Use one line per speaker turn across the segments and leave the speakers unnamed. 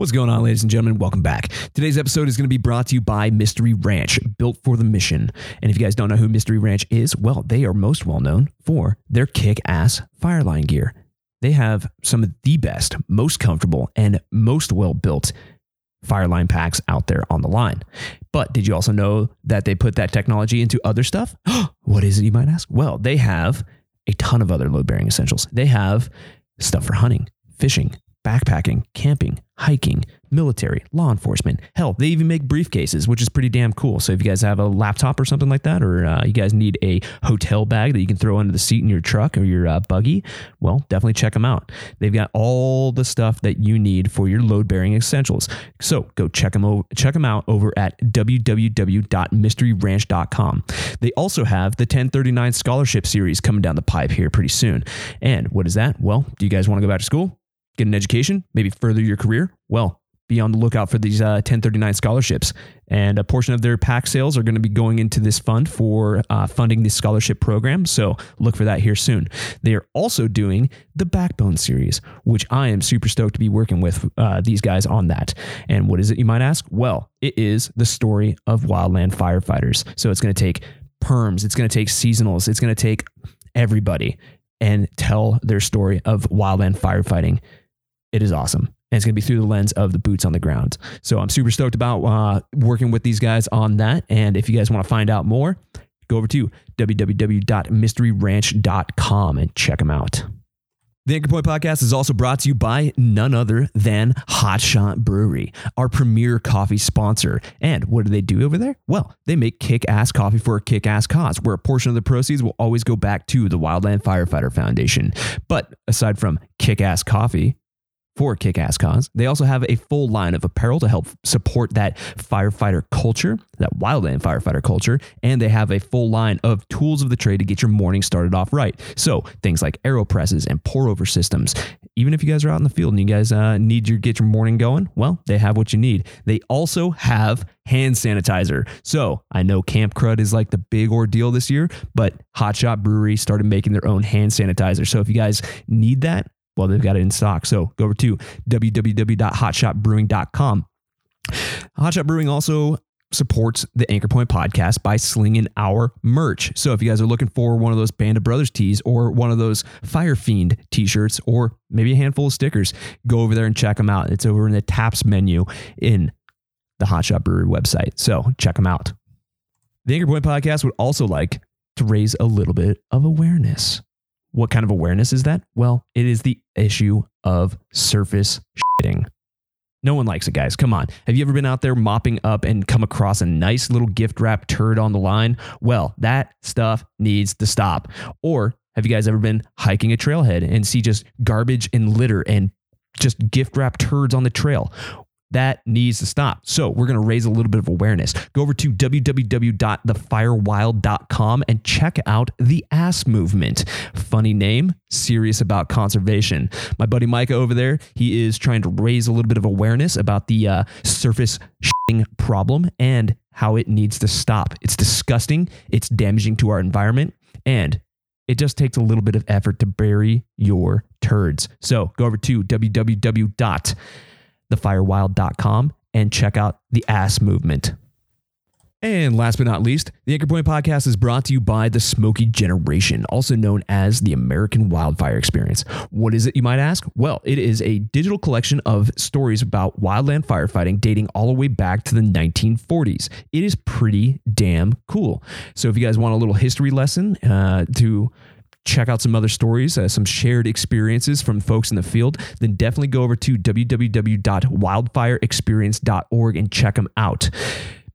What's going on, ladies and gentlemen? Welcome back. Today's episode is going to be brought to you by Mystery Ranch, built for the mission. And if you guys don't know who Mystery Ranch is, well, they are most well known for their kick ass fireline gear. They have some of the best, most comfortable, and most well built fireline packs out there on the line. But did you also know that they put that technology into other stuff? what is it, you might ask? Well, they have a ton of other load bearing essentials. They have stuff for hunting, fishing, backpacking, camping, hiking, military, law enforcement. Hell, they even make briefcases, which is pretty damn cool. So if you guys have a laptop or something like that, or uh, you guys need a hotel bag that you can throw under the seat in your truck or your uh, buggy, well, definitely check them out. They've got all the stuff that you need for your load bearing essentials. So go check them, check them out over at www.mysteryranch.com. They also have the 1039 scholarship series coming down the pipe here pretty soon. And what is that? Well, do you guys want to go back to school? Get an education, maybe further your career, well, be on the lookout for these uh, 1039 scholarships. And a portion of their pack sales are going to be going into this fund for uh, funding the scholarship program. So look for that here soon. They are also doing the Backbone series, which I am super stoked to be working with uh, these guys on that. And what is it, you might ask? Well, it is the story of wildland firefighters. So it's going to take perms, it's going to take seasonals, it's going to take everybody and tell their story of wildland firefighting it is awesome. And it's going to be through the lens of the boots on the ground. So I'm super stoked about uh, working with these guys on that. And if you guys want to find out more, go over to www.mysteryranch.com and check them out. The Anchor Point Podcast is also brought to you by none other than Hot Shot Brewery, our premier coffee sponsor. And what do they do over there? Well, they make kick ass coffee for a kick ass cause, where a portion of the proceeds will always go back to the Wildland Firefighter Foundation. But aside from kick ass coffee, for Kick Ass Cause. They also have a full line of apparel to help support that firefighter culture, that wildland firefighter culture, and they have a full line of tools of the trade to get your morning started off right. So things like aero presses and pour over systems. Even if you guys are out in the field and you guys uh, need your get your morning going, well, they have what you need. They also have hand sanitizer. So I know Camp Crud is like the big ordeal this year, but Hot Shot Brewery started making their own hand sanitizer. So if you guys need that, well, they've got it in stock. So go over to www.hotshotbrewing.com. Hotshot Brewing also supports the Anchor Point podcast by slinging our merch. So if you guys are looking for one of those Band of Brothers tees or one of those Fire Fiend t-shirts or maybe a handful of stickers, go over there and check them out. It's over in the taps menu in the Hotshot Brewery website. So check them out. The Anchor Point podcast would also like to raise a little bit of awareness. What kind of awareness is that? Well, it is the issue of surface shitting. No one likes it, guys. Come on. Have you ever been out there mopping up and come across a nice little gift wrap turd on the line? Well, that stuff needs to stop. Or have you guys ever been hiking a trailhead and see just garbage and litter and just gift wrap turds on the trail? That needs to stop. So, we're going to raise a little bit of awareness. Go over to www.thefirewild.com and check out the ass movement. Funny name, serious about conservation. My buddy Micah over there, he is trying to raise a little bit of awareness about the uh, surface problem and how it needs to stop. It's disgusting, it's damaging to our environment, and it just takes a little bit of effort to bury your turds. So, go over to www thefirewild.com and check out the ass movement. And last but not least, the Anchor Point podcast is brought to you by the Smokey Generation, also known as the American Wildfire Experience. What is it, you might ask? Well, it is a digital collection of stories about wildland firefighting dating all the way back to the 1940s. It is pretty damn cool. So, if you guys want a little history lesson uh, to check out some other stories, uh, some shared experiences from folks in the field, then definitely go over to www.wildfireexperience.org and check them out.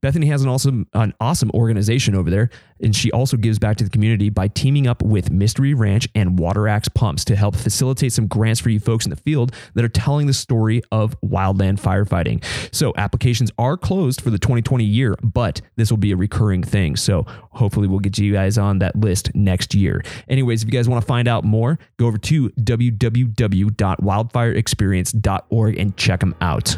Bethany has an awesome, an awesome organization over there, and she also gives back to the community by teaming up with Mystery Ranch and Waterax Pumps to help facilitate some grants for you folks in the field that are telling the story of wildland firefighting. So applications are closed for the 2020 year, but this will be a recurring thing. So hopefully we'll get you guys on that list next year. Anyways, if you guys want to find out more, go over to www.wildfireexperience.org and check them out.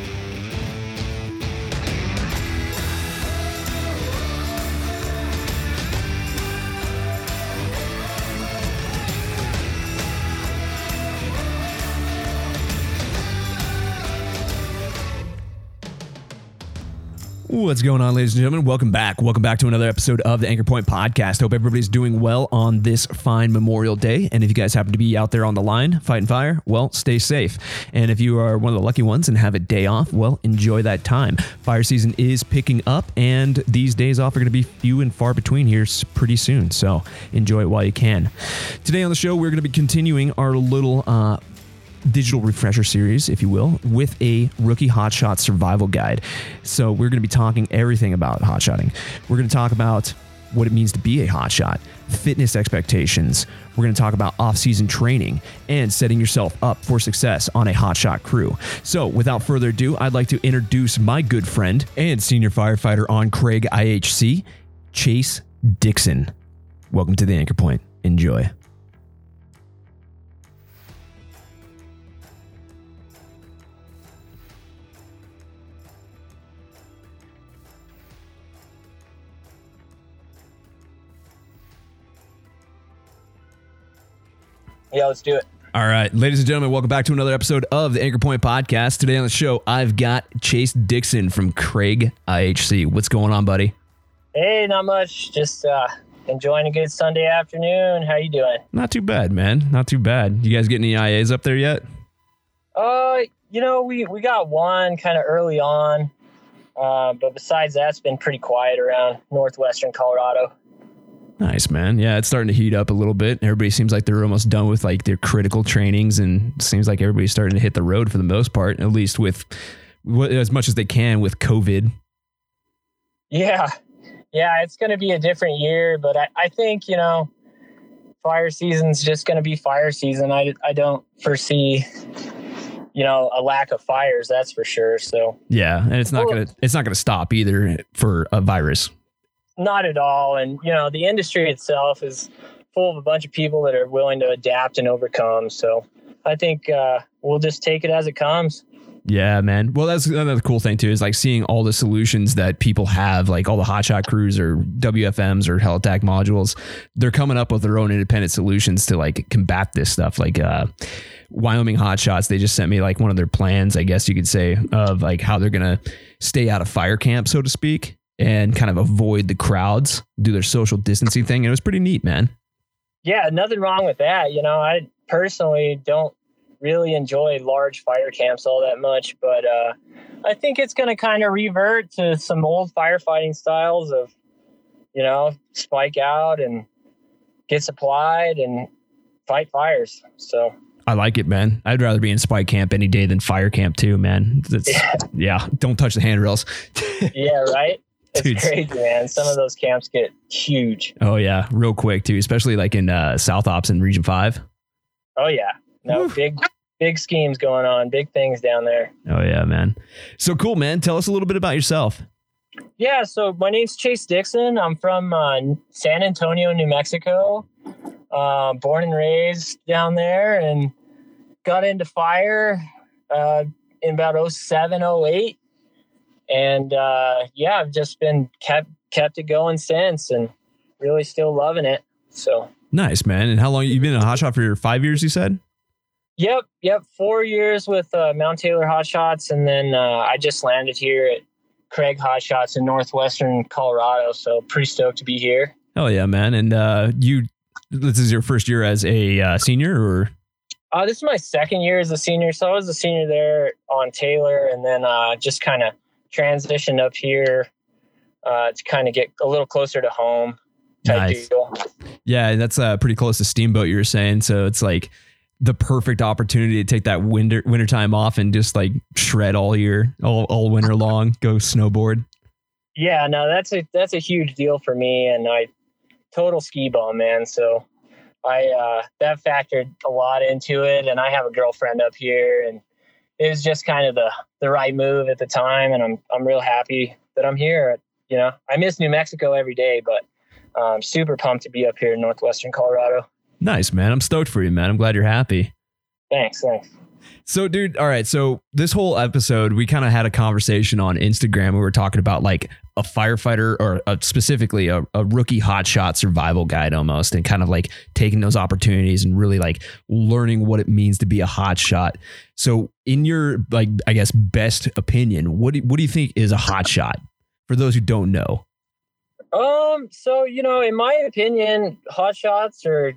What's going on, ladies and gentlemen? Welcome back. Welcome back to another episode of the Anchor Point Podcast. Hope everybody's doing well on this fine Memorial Day. And if you guys happen to be out there on the line fighting fire, well, stay safe. And if you are one of the lucky ones and have a day off, well, enjoy that time. Fire season is picking up, and these days off are going to be few and far between here pretty soon. So enjoy it while you can. Today on the show, we're going to be continuing our little uh, digital refresher series, if you will, with a rookie hotshot survival guide. So we're going to be talking everything about hotshotting. We're going to talk about what it means to be a hotshot, fitness expectations. We're going to talk about off-season training and setting yourself up for success on a hotshot crew. So, without further ado, I'd like to introduce my good friend and senior firefighter on Craig IHC, Chase Dixon. Welcome to the Anchor Point. Enjoy.
Yeah, let's do it.
All right, ladies and gentlemen, welcome back to another episode of the Anchor Point Podcast. Today on the show, I've got Chase Dixon from Craig IHC. What's going on, buddy?
Hey, not much. Just uh, enjoying a good Sunday afternoon. How you doing?
Not too bad, man. Not too bad. You guys get any IAs up there yet?
Uh, you know, we we got one kind of early on, uh, but besides that, it's been pretty quiet around northwestern Colorado.
Nice, man. Yeah, it's starting to heat up a little bit. Everybody seems like they're almost done with like their critical trainings, and seems like everybody's starting to hit the road for the most part, at least with as much as they can with COVID.
Yeah, yeah, it's going to be a different year, but I, I think you know, fire season's just going to be fire season. I I don't foresee you know a lack of fires that's for sure so
yeah and it's not gonna it's not gonna stop either for a virus
not at all. And you know, the industry itself is full of a bunch of people that are willing to adapt and overcome. So I think uh, we'll just take it as it comes.
Yeah, man. Well, that's another cool thing too is like seeing all the solutions that people have, like all the hotshot crews or WFMs or Helitack modules. They're coming up with their own independent solutions to like combat this stuff. Like uh, Wyoming Hotshots, they just sent me like one of their plans, I guess you could say, of like how they're gonna stay out of fire camp, so to speak and kind of avoid the crowds, do their social distancing thing. And it was pretty neat, man.
Yeah, nothing wrong with that. You know, I personally don't really enjoy large fire camps all that much, but uh, I think it's going to kind of revert to some old firefighting styles of, you know, spike out and get supplied and fight fires. So
I like it, man. I'd rather be in spike camp any day than fire camp too, man. Yeah. yeah. Don't touch the handrails.
yeah, right. It's Dude. crazy, man. Some of those camps get huge.
Oh yeah, real quick too, especially like in uh, South Ops in Region Five.
Oh yeah, no big big schemes going on, big things down there.
Oh yeah, man. So cool, man. Tell us a little bit about yourself.
Yeah, so my name's Chase Dixon. I'm from uh, San Antonio, New Mexico. Uh, born and raised down there, and got into fire uh, in about 07, 08 and uh, yeah, I've just been kept kept it going since, and really still loving it. So
nice, man. And how long you been in a hot shot for? Five years, you said.
Yep, yep. Four years with uh, Mount Taylor Hot Shots, and then uh, I just landed here at Craig Hot Shots in northwestern Colorado. So pretty stoked to be here.
Oh yeah, man! And uh, you, this is your first year as a uh, senior, or?
Uh, this is my second year as a senior. So I was a senior there on Taylor, and then uh, just kind of transitioned up here uh, to kind of get a little closer to home nice. Deal.
Yeah, that's uh, pretty close to Steamboat. You were saying, so it's like the perfect opportunity to take that winter winter time off and just like shred all year, all all winter long, go snowboard.
Yeah, no, that's a that's a huge deal for me, and I total ski bum man. So I uh, that factored a lot into it, and I have a girlfriend up here, and it was just kind of the the right move at the time, and I'm I'm real happy that I'm here. You know, I miss New Mexico every day, but I'm super pumped to be up here in northwestern Colorado.
Nice, man. I'm stoked for you, man. I'm glad you're happy.
Thanks, thanks.
So, dude, all right. So, this whole episode, we kind of had a conversation on Instagram. We were talking about like a firefighter or a, specifically a, a rookie hotshot survival guide almost, and kind of like taking those opportunities and really like learning what it means to be a hotshot. So, in your like, I guess, best opinion, what do, what do you think is a hotshot for those who don't know?
Um, so you know, in my opinion, hotshots are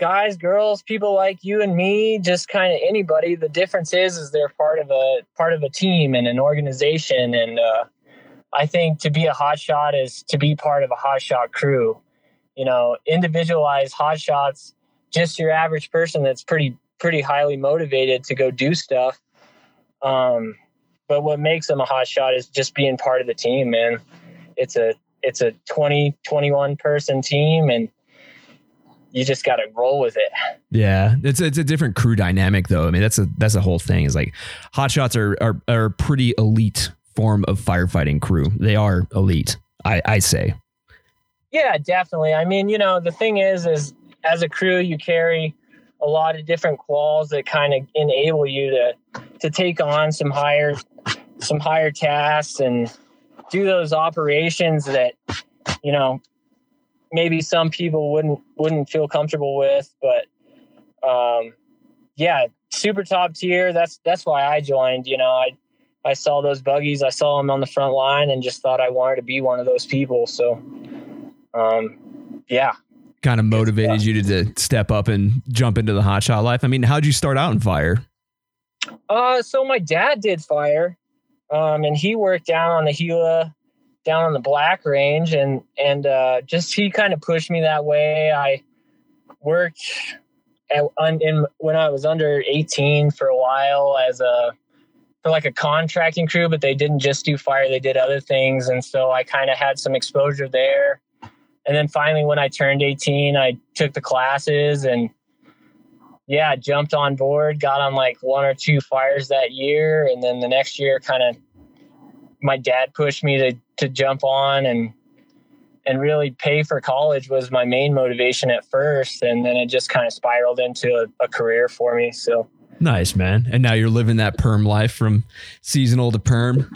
guys, girls, people like you and me, just kind of anybody. The difference is, is they're part of a part of a team and an organization. And uh, I think to be a hotshot is to be part of a hotshot crew. You know, individualized hotshots, just your average person that's pretty pretty highly motivated to go do stuff. Um, but what makes them a hotshot is just being part of the team, man. It's a it's a 20 21 person team and you just got to roll with it.
Yeah, it's it's a different crew dynamic though. I mean, that's a that's the whole thing. Is like hotshots are are are a pretty elite form of firefighting crew. They are elite. I I say.
Yeah, definitely. I mean, you know, the thing is, is as a crew, you carry a lot of different quals that kind of enable you to to take on some higher some higher tasks and do those operations that you know maybe some people wouldn't wouldn't feel comfortable with, but um, yeah, super top tier. That's that's why I joined. You know, I I saw those buggies, I saw them on the front line, and just thought I wanted to be one of those people. So, um, yeah,
kind of motivated you to, to step up and jump into the hotshot life. I mean, how'd you start out in fire?
Uh, so my dad did fire, um, and he worked down on the Gila down on the black range and and uh, just he kind of pushed me that way. I worked at, in, when i was under 18 for a while as a for like a contracting crew but they didn't just do fire they did other things and so i kind of had some exposure there. And then finally when i turned 18 i took the classes and yeah jumped on board got on like one or two fires that year and then the next year kind of my dad pushed me to to jump on and and really pay for college was my main motivation at first. And then it just kind of spiraled into a, a, career for me. So
nice man. And now you're living that perm life from seasonal to perm?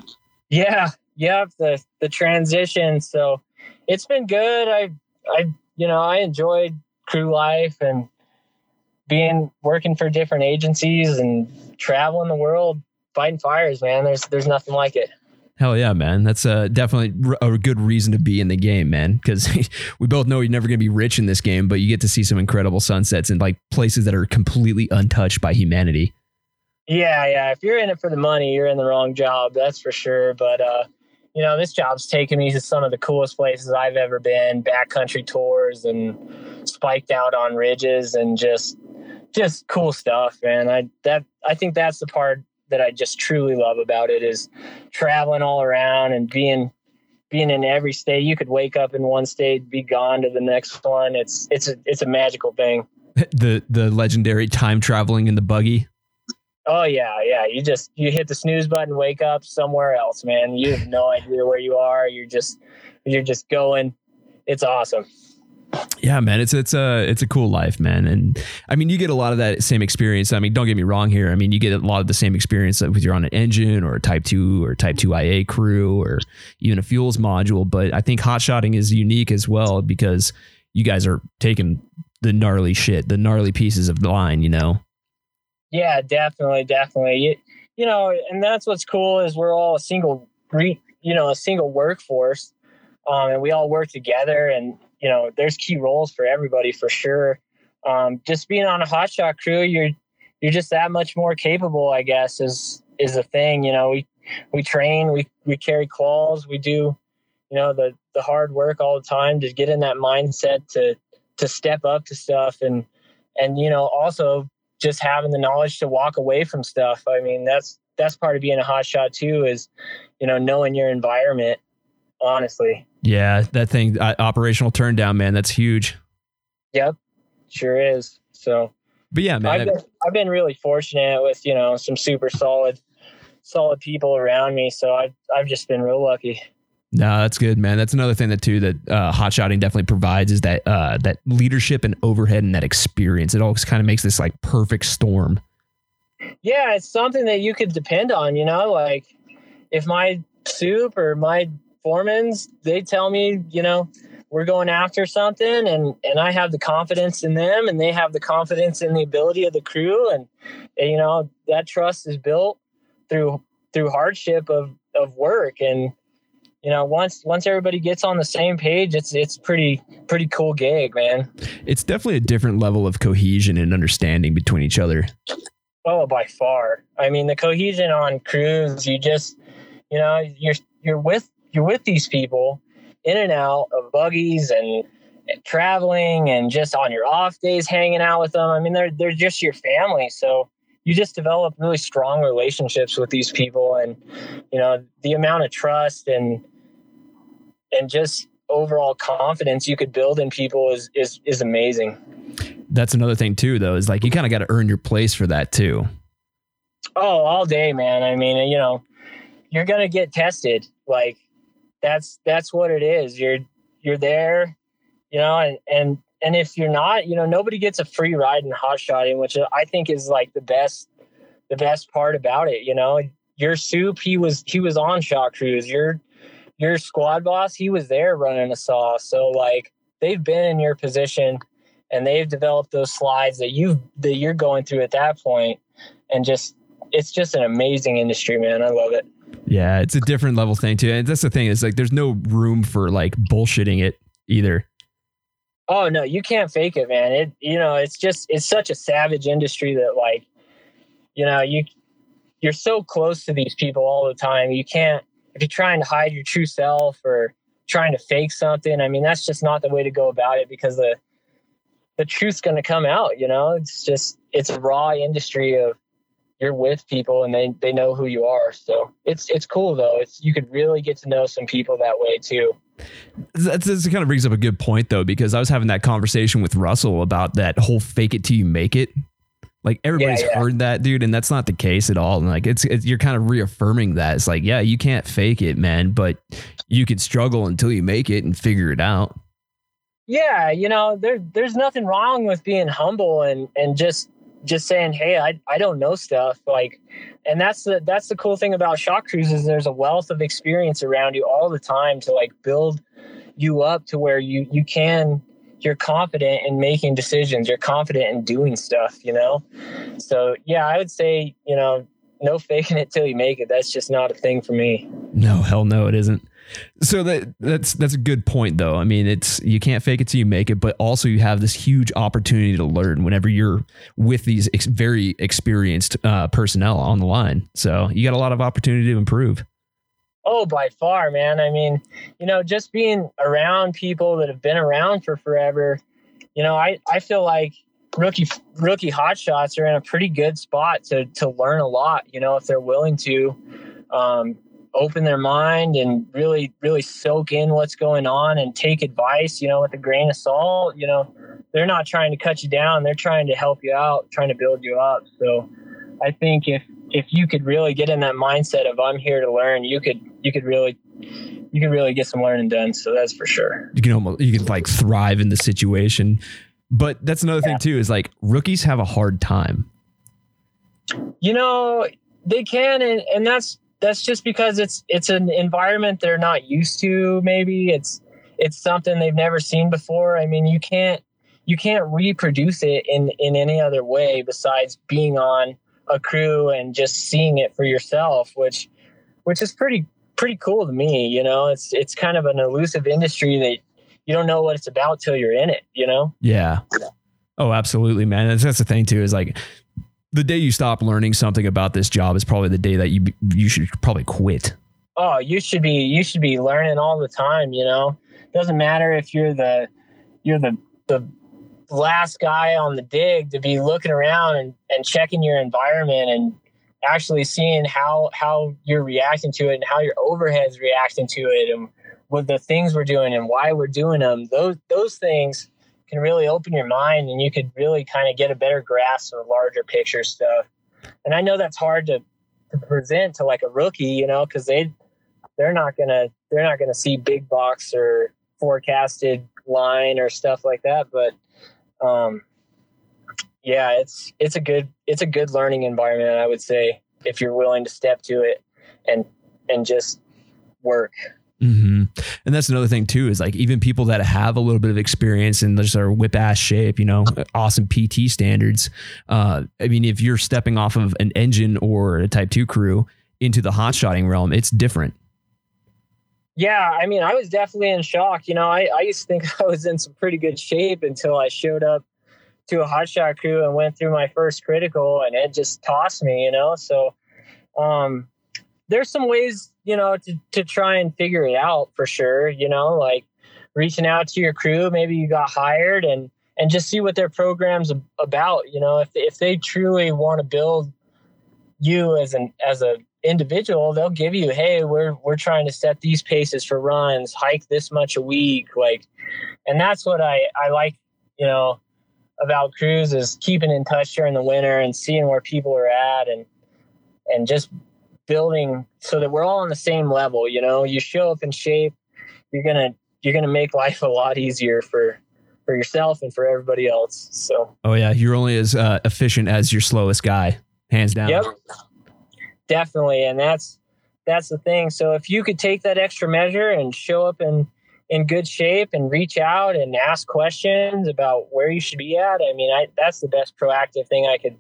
Yeah. Yeah the the transition. So it's been good. I i you know i enjoyed crew life and being working for different agencies and traveling the world fighting fires man. There's there's nothing like it
Hell yeah, man. That's uh, definitely a good reason to be in the game, man. Because we both know you're never going to be rich in this game, but you get to see some incredible sunsets in like places that are completely untouched by humanity.
Yeah, yeah. If you're in it for the money, you're in the wrong job. That's for sure. But, uh, you know, this job's taken me to some of the coolest places I've ever been backcountry tours and spiked out on ridges and just, just cool stuff, man. I, that, I think that's the part that I just truly love about it is traveling all around and being being in every state. You could wake up in one state, be gone to the next one. It's it's a it's a magical thing.
The the legendary time traveling in the buggy.
Oh yeah, yeah. You just you hit the snooze button, wake up somewhere else, man. You have no idea where you are. You're just you're just going. It's awesome
yeah man it's it's a it's a cool life man. And i mean you get a lot of that same experience. I mean don't get me wrong here. I mean you get a lot of the same experience with you're on an engine or a type 2 or type 2 ia crew or even a fuels module. But i think hot shotting is unique as well because you guys are taking the gnarly shit the gnarly pieces of the line you know?
Yeah definitely definitely. You, you know and that's what's cool is we're all a single you know a single workforce um, and we all work together and you know, there's key roles for everybody for sure. Um, just being on a hotshot crew, you're you're just that much more capable, I guess, is is a thing. You know, we we train, we we carry quals, we do, you know, the the hard work all the time to get in that mindset to to step up to stuff and and you know also just having the knowledge to walk away from stuff. I mean, that's that's part of being a hotshot too is you know knowing your environment honestly
yeah, that thing, uh, operational turn down, man, that's huge.
Yep. sure is. So,
but yeah, man,
I've been, I've been really fortunate with you know some super solid, solid people around me. So I've I've just been real lucky.
No, that's good, man. That's another thing that too that uh, hot shotting definitely provides is that uh, that leadership and overhead and that experience. It always kind of makes this like perfect storm.
Yeah, it's something that you could depend on. You know, like if my soup or my foremans they tell me, you know, we're going after something, and and I have the confidence in them, and they have the confidence in the ability of the crew, and, and you know that trust is built through through hardship of of work. And you know once once everybody gets on the same page it's it's pretty pretty cool gig man.
It's definitely a different level of cohesion and understanding between each other.
Oh by far. I mean the cohesion on crews you just you know you're you're with you're with these people in and out of buggies and, and traveling and just on your off days hanging out with them i mean they're they're just your family so you just develop really strong relationships with these people and you know the amount of trust and and just overall confidence you could build in people is is is amazing.
That's another thing too, though, is like you kind of got to earn your place for that too.
Oh, all day, man. I mean, you know, you're gonna get tested. Like that's that's what it is. You're you're there, you know, and and and if you're not, you know, nobody gets a free ride in hot shotting, which I think is like the best the best part about it. You know, your soup, he was he was on shot crews. Your your squad boss, he was there running a saw. So like they've been in your position and they've developed those slides that you that you're going through at that point and just it's just an amazing industry man i love it
yeah it's a different level thing too. And that's the thing is like there's no room for like bullshitting it either.
Oh no you can't fake it man. It you know it's just it's such a savage industry that like you know you you're so close to these people all the time. You can't if you're trying to hide your true self or trying to fake something, I mean, that's just not the way to go about it because the the truth's going to come out. You know, it's just it's a raw industry of you're with people and they they know who you are. So it's it's cool though. It's you could really get to know some people that way too.
That, that kind of brings up a good point though, because I was having that conversation with Russell about that whole fake it till you make it like everybody's yeah, yeah. heard that, dude, and that's not the case at all. And like it's, it's you're kind of reaffirming that. It's like, yeah, you can't fake it, man, but you can struggle until you make it and figure it out.
Yeah, you know, there there's nothing wrong with being humble and and just just saying, "Hey, I I don't know stuff." Like and that's the that's the cool thing about shot cruises. There's a wealth of experience around you all the time to like build you up to where you you can you're confident in making decisions you're confident in doing stuff you know so yeah i would say you know no faking it till you make it that's just not a thing for me
no hell no it isn't so that that's that's a good point though. I mean it's you can't fake it till you make it but also you have this huge opportunity to learn whenever you're with these ex- very experienced uh, personnel on the line. So you got a lot of opportunity to improve.
Oh, by far, man. I mean, you know, just being around people that have been around for forever, you know, I, I feel like rookie rookie hotshots are in a pretty good spot to to learn a lot, you know, if they're willing to. Um, open their mind and really, really soak in what's going on and take advice, you know, with a grain of salt, you know, they're not trying to cut you down. They're trying to help you out, trying to build you up. So I think if if you could really get in that mindset of I'm here to learn, you could you could really you could really get some learning done. So that's for sure.
You can almost you can like thrive in the situation. But that's another yeah. thing too is like rookies have a hard time.
You know, they can and, and that's that's just because it's it's an environment they're not used to maybe. It's it's something they've never seen before. I mean, you can't you can't reproduce it in in any other way besides being on a crew and just seeing it for yourself, which which is pretty pretty cool to me. You know, it's it's kind of an elusive industry that you don't know what it's about till you're in it. You know?
Yeah. Oh, absolutely, man. That's, that's the thing too. Is like the day you stop learning something about this job is probably the day that you you should probably quit.
Oh, you should be you should be learning all the time. You know, doesn't matter if you're the you're the the last guy on the dig to be looking around and, and checking your environment and actually seeing how how you're reacting to it and how your overhead's reacting to it and what the things we're doing and why we're doing them those those things can really open your mind and you could really kind of get a better grasp of larger picture stuff. And I know that's hard to, to present to like a rookie, you know, because they they're not gonna they're not gonna see big box or forecasted line or stuff like that. But um, yeah, it's it's a good it's a good learning environment. I would say if you're willing to step to it and and just work.
And that's another thing too is like even people that have a little bit of experience and just are whip ass shape, you know, awesome PT standards. Uh, I mean, if you're stepping off of an engine or a Type Two crew into the hot shotting realm, it's different.
Yeah, I mean, I was definitely in shock. You know, I, I used to think I was in some pretty good shape until I showed up to a hotshot crew and went through my first critical and it just tossed me, you know. So um there's some ways, you know, to, to try and figure it out for sure, you know, like reaching out to your crew, maybe you got hired and and just see what their program's about, you know, if if they truly want to build you as an as a individual, they'll give you, hey, we're we're trying to set these paces for runs, hike this much a week, like, and that's what I I like, you know, about crews is keeping in touch during the winter and seeing where people are at and and just building so that we're all on the same level you know? You show up in shape you're gonna you're gonna make life a lot easier for for yourself and for everybody else so.
Oh yeah you're only as uh, efficient as your slowest guy hands down.
Yep. Definitely and that's that's the thing. So if you could take that extra measure and show up in in good shape and reach out and ask questions about where you should be at. I mean, I, that's the best proactive thing I could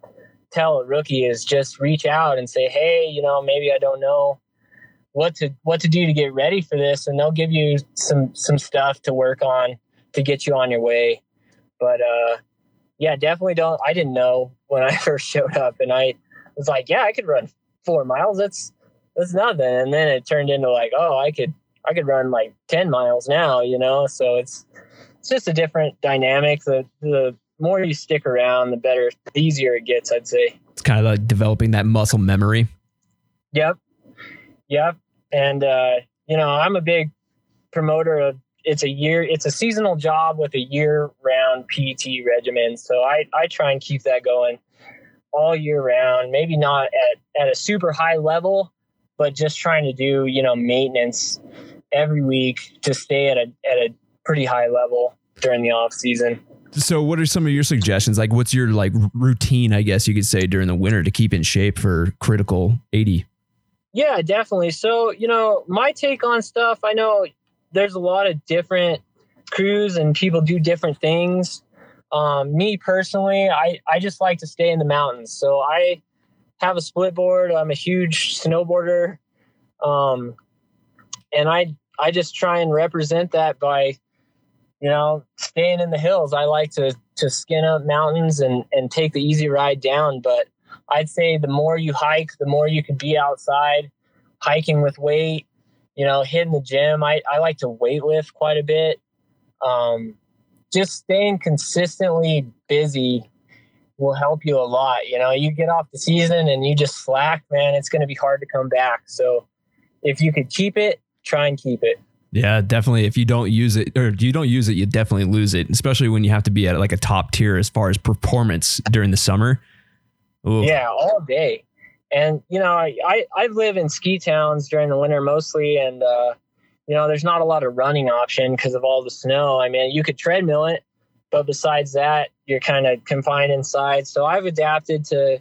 tell a rookie is just reach out and say, Hey, you know, maybe I don't know what to, what to do to get ready for this. And they'll give you some, some stuff to work on to get you on your way. But, uh, yeah, definitely don't. I didn't know when I first showed up and I was like, yeah, I could run four miles. That's, that's nothing. And then it turned into like, oh, I could, I could run like 10 miles now, you know? So it's, it's just a different dynamic. The, the more you stick around, the better, the easier it gets, I'd say.
It's kind of like developing that muscle memory.
Yep. Yep. And, uh, you know, I'm a big promoter of it's a year, it's a seasonal job with a year round PT regimen. So I, I try and keep that going all year round, maybe not at, at a super high level, but just trying to do, you know, maintenance every week to stay at a at a pretty high level during the off season.
So, what are some of your suggestions? Like, what's your like routine? I guess you could say during the winter to keep in shape for critical eighty.
Yeah, definitely. So, you know, my take on stuff. I know there's a lot of different crews and people do different things. Um, me personally, I I just like to stay in the mountains. So I have a split board. I'm a huge snowboarder. Um, and I I just try and represent that by, you know, staying in the hills. I like to to skin up mountains and and take the easy ride down. But I'd say the more you hike, the more you could be outside, hiking with weight. You know, hitting the gym. I I like to weight lift quite a bit. Um, just staying consistently busy will help you a lot. You know, you get off the season and you just slack, man, it's going to be hard to come back. So if you could keep it try and keep it.
Yeah, definitely. If you don't use it or you don't use it, you definitely lose it, especially when you have to be at like a top tier as far as performance during the summer.
Ooh. Yeah, all day. And, you know, I, I, I, live in ski towns during the winter mostly. And, uh, you know, there's not a lot of running option because of all the snow. I mean, you could treadmill it, but besides that, you're kind of confined inside. So I've adapted to,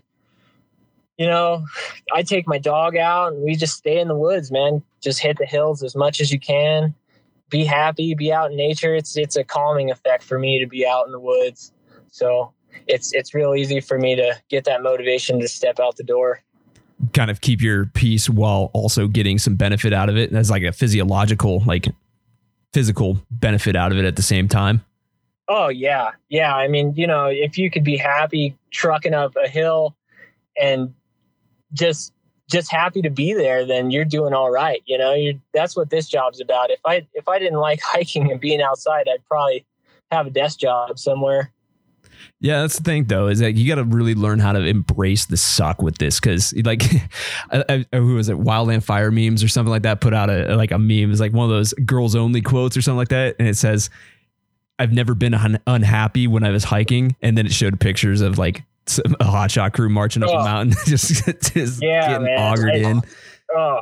you know, I take my dog out and we just stay in the woods, man. Just hit the hills as much as you can. Be happy, be out in nature. It's it's a calming effect for me to be out in the woods. So it's it's real easy for me to get that motivation to step out the door.
Kind of keep your peace while also getting some benefit out of it. As like a physiological, like physical benefit out of it at the same time.
Oh yeah. Yeah. I mean, you know, if you could be happy trucking up a hill and just just happy to be there, then you're doing all right. You know, you that's what this job's about. If I if I didn't like hiking and being outside, I'd probably have a desk job somewhere.
Yeah, that's the thing though, is that you got to really learn how to embrace the suck with this. Cause like, I, I, who was it? Wildland Fire memes or something like that put out a, like a meme. It's like one of those girls only quotes or something like that. And it says, I've never been un- unhappy when I was hiking, and then it showed pictures of like some, a hotshot crew marching up
Oh.
a mountain, just, just
Yeah,
getting
man.
augured
I-
in.
Oh,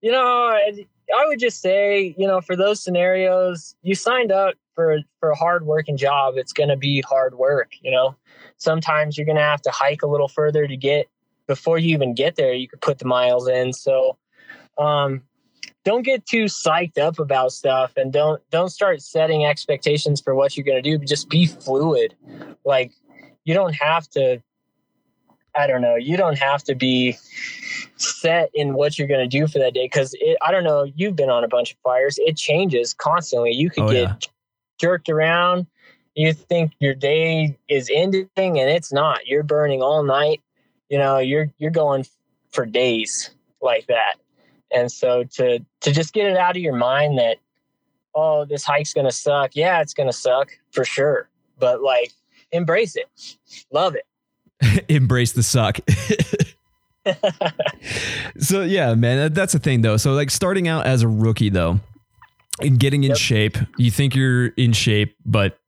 you know, I would just say, you know, for those scenarios, you signed up for for a hard working job. It's going to be hard work. You know, sometimes you're going to have to hike a little further to get before you even get there. You could put the miles in. So, um, don't get too psyched up about stuff, and don't don't start setting expectations for what you're going to do. But just be fluid. Like you don't have to. I don't know. You don't have to be set in what you're going to do for that day because I don't know. You've been on a bunch of fires. It changes constantly. You could
Oh,
get
yeah.
jerked around. You think your day is ending and it's not. You're burning all night. You know, you're you're going for days like that. And so to to just get it out of your mind that oh, this hike's going to suck. Yeah, it's going to suck for sure. But like embrace it. Love it.
Embrace the suck. so yeah, man, that's the thing though. So like starting out as a rookie though, and getting in
Yep.
shape, you think you're in shape, but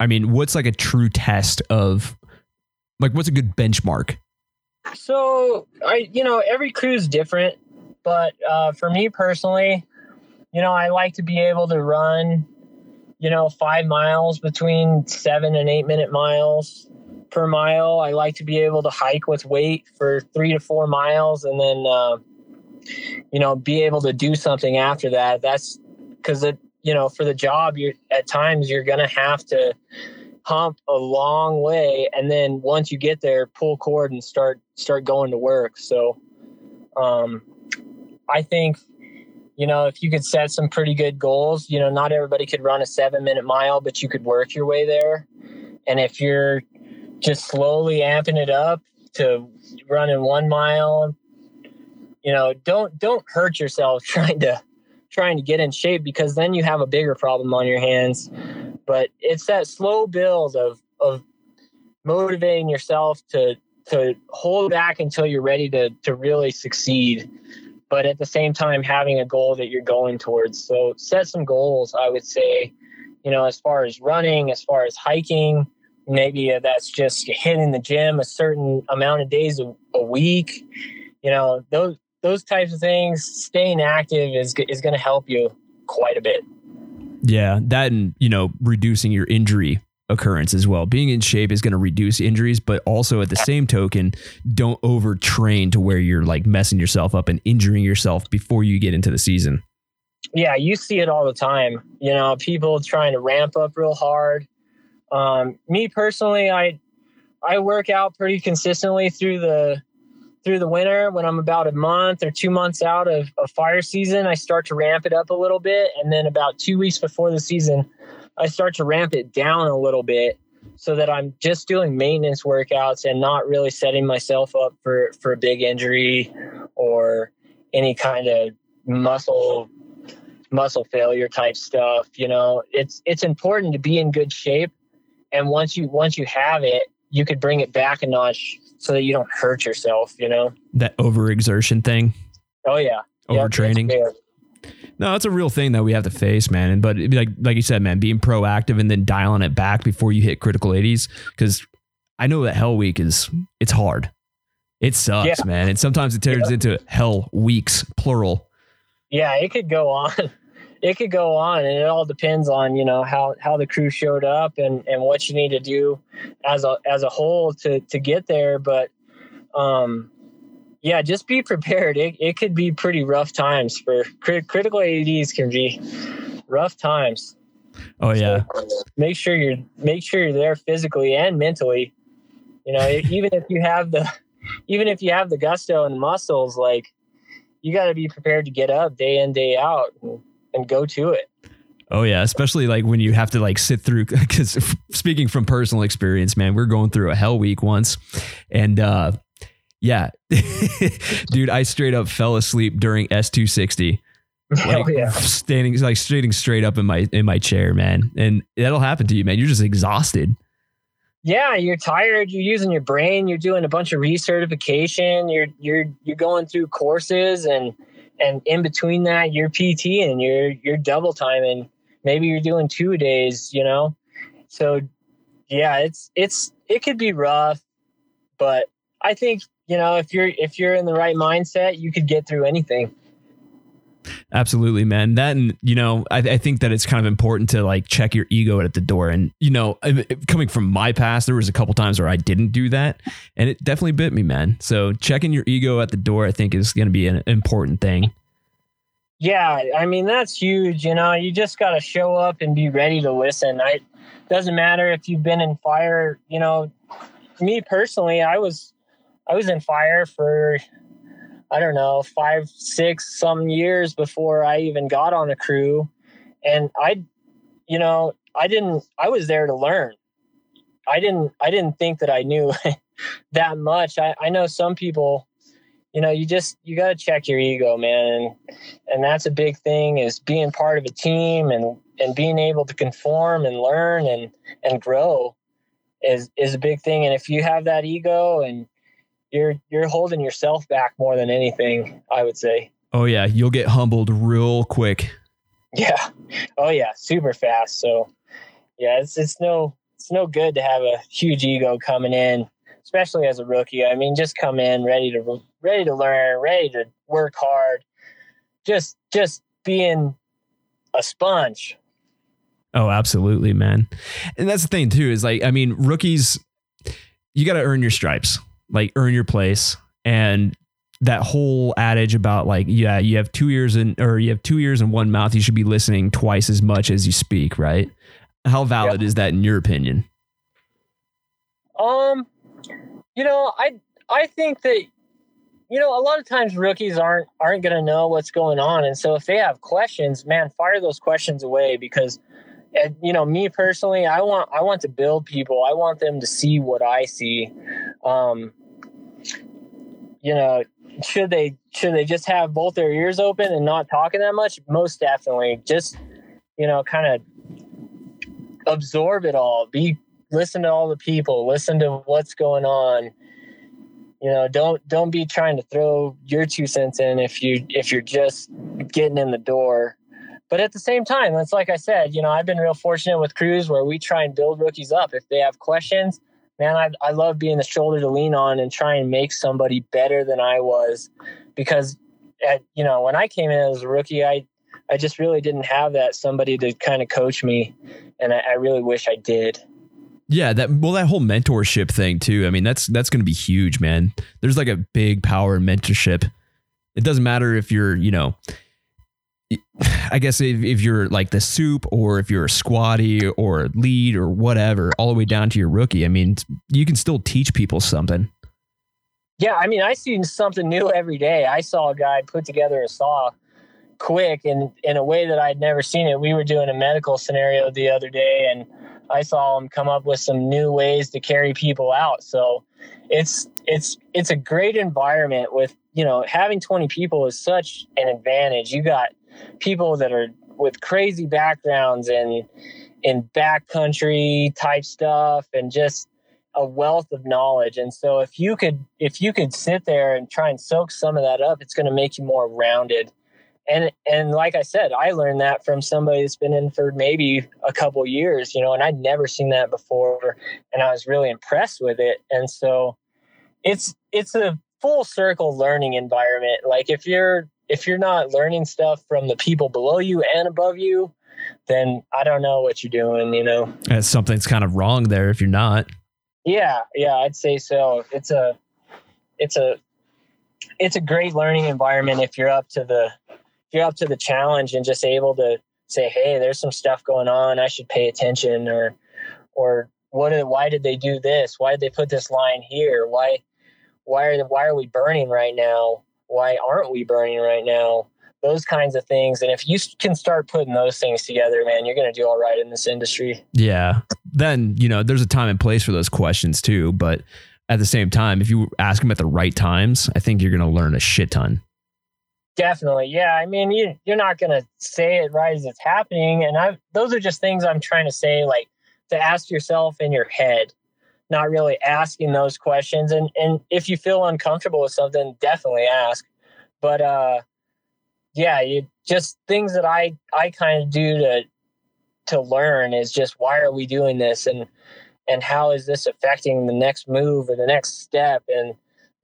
I mean, what's like a true test of like what's a good benchmark?
So I, you know, every crew's different, but uh, for me personally, you know, I like to be able to run, you know, five miles between seven and eight minute miles per mile. I like to be able to hike with weight for three to four miles, and then, uh, you know, be able to do something after that. That's because it, you know, for the job, you're at times you're gonna have to hump a long way and then once you get there pull cord and start start going to work so um i think you know if you could set some pretty good goals you know not everybody could run a seven minute mile but you could work your way there. And if you're just slowly amping it up to running one mile you know don't don't hurt yourself trying to trying to get in shape because then you have a bigger problem on your hands. But it's that slow build of of motivating yourself to to hold back until you're ready to to really succeed but at the same time having a goal that you're going towards. So set some goals i would say you know as far as running as far as hiking maybe uh, that's just hitting the gym a certain amount of days a, a week. You know those those types of things staying active is is going to help you quite a bit.
Yeah, that and you know reducing your injury occurrence as well. Being in shape is going to reduce injuries, but also at the same token, don't overtrain to where you're like messing yourself up and injuring yourself before you get into the season.
yeah you see it all the time you know people trying to ramp up real hard um, me personally i i work out pretty consistently through the through the winter when i'm about a month or two months out of, of fire season i start to ramp it up a little bit and then about two weeks before the season i start to ramp it down a little bit so that i'm just doing maintenance workouts and not really setting myself up for for a big injury or any kind of muscle muscle failure type stuff you know? It's it's important to be in good shape. And once you once you have it you could bring it back a notch so that you don't hurt yourself you know?
That overexertion thing,
oh yeah. Yep,
overtraining.
fair.
No, that's a real thing that we have to face, man. And but like like you said, man, being proactive and then dialing it back before you hit critical 80s. Because I know that Hell Week is it's hard. It sucks,
Yeah.
man. And sometimes it turns
Yeah.
into Hell Weeks, plural.
yeah it could go on it could go on and it all depends on you know how how the crew showed up and and what you need to do as a as a whole to to get there but um yeah just be prepared it, it could be pretty rough times for crit- critical ads can be rough times
Oh yeah.
So, make sure you're make sure you're there physically and mentally. You know, even if you have the even if you have the gusto and muscles, like you got to be prepared to get up day in day out and, and go to it.
Oh yeah, especially like when you have to like sit through because speaking from personal experience, man, we're going through a hell week once, and uh, yeah, dude, I straight up fell asleep during S two sixty, like
oh yeah,
standing like standing straight up in my in my chair, man, and that'll happen to you, man. You're just exhausted.
yeah. You're tired. You're using your brain. You're doing a bunch of recertification. You're you're you're going through courses and and in between that, you're PT and you're you're double timing. Maybe you're doing two days. You know, so yeah, it's it's it could be rough, but I think you know if you're if you're in the right mindset, you could get through anything.
Absolutely, man. That and you know, I, I, think that it's kind of important to like check your ego at the door. And you know, coming from my past, there was a couple times where I didn't do that, and it definitely bit me, man. So checking your ego at the door, I think, is going to be an important thing.
Yeah, I mean that's huge. You know, you just got to show up and be ready to listen. I doesn't matter if you've been in fire. You know, me personally, I was I was in fire for I don't know, five, six, some years before I even got on a crew. And I, you know, I didn't, I was there to learn. I didn't, I didn't think that I knew that much. I, I know some people, you know, you just, you got to check your ego, man. And, and that's a big thing is being part of a team and, and being able to conform and learn and, and grow is, is a big thing. And if you have that ego and, you're you're holding yourself back more than anything, I would say.
Oh yeah, you'll get humbled real quick.
Yeah. Oh yeah, super fast. So yeah, it's it's no it's no good to have a huge ego coming in, especially as a rookie. I mean, just come in ready to ready to learn, ready to work hard. Just just being a sponge.
Oh, absolutely, man. And that's the thing too is like I mean, rookies you got to earn your stripes like earn your place. And that whole adage about like yeah you have two ears in or you have two ears and one mouth you should be listening twice as much as you speak right? How valid is that in your opinion?
Um you know i i think that you know a lot of times rookies aren't aren't going to know what's going on. And so if they have questions man fire those questions away because and, you know me personally i want i want to build people. I want them to see what i see. Um you know, should they should they just have both their ears open and not talking that much? Most definitely. Just you know, kind of absorb it all. Be listen to all the people. Listen to what's going on. You know, don't don't be trying to throw your two cents in if you if you're just getting in the door. But at the same time, it's like I said, you know, I've been real fortunate with crews where we try and build rookies up. If they have questions, man, I, I love being the shoulder to lean on and try and make somebody better than I was because, at, you know, when I came in as a rookie, I, I just really didn't have that somebody to kind of coach me. And I, I really wish I did.
Yeah, that well, that whole mentorship thing too. I mean, that's that's going to be huge, man. There's like a big power in mentorship. It doesn't matter if you're, you know, I guess if, if you're like the soup or if you're a squatty or lead or whatever, all the way down to your rookie, I mean, you can still teach people something.
Yeah, I mean, I see something new every day. I saw a guy put together a saw quick and in a way that I'd never seen it. We were doing a medical scenario the other day and I saw him come up with some new ways to carry people out. So it's it's it's a great environment with, you know, having 20 people is such an advantage. You got people that are with crazy backgrounds and in backcountry type stuff and just a wealth of knowledge. And so if you could if you could sit there and try and soak some of that up it's going to make you more rounded. And and like i said i learned that from somebody that's been in for maybe a couple years you know and i'd never seen that before and i was really impressed with it. And so it's it's a full circle learning environment like if you're if you're not learning stuff from the people below you and above you, then I don't know what you're doing, you know.
And something's kind of wrong there if you're not.
Yeah, yeah, I'd say so. It's a it's a it's a great learning environment if you're up to the if you're up to the challenge and just able to say, "Hey, there's some stuff going on. I should pay attention," or or what? Did, why did they do this? Why did they put this line here? Why why are why are we burning right now? why aren't we burning right now? Those kinds of things. And if you can start putting those things together, man, you're going to do all right in this industry.
Yeah. Then, you know, there's a time and place for those questions too. But at the same time, if you ask them at the right times, I think you're going to learn a shit ton.
Definitely. Yeah. I mean, you, you're not going to say it right as it's happening. And I, those are just things I'm trying to say, like to ask yourself in your head not really asking those questions. And and if you feel uncomfortable with something, definitely ask. But uh, yeah, you just things that I I kind of do to to learn is just why are we doing this and and how is this affecting the next move or the next step and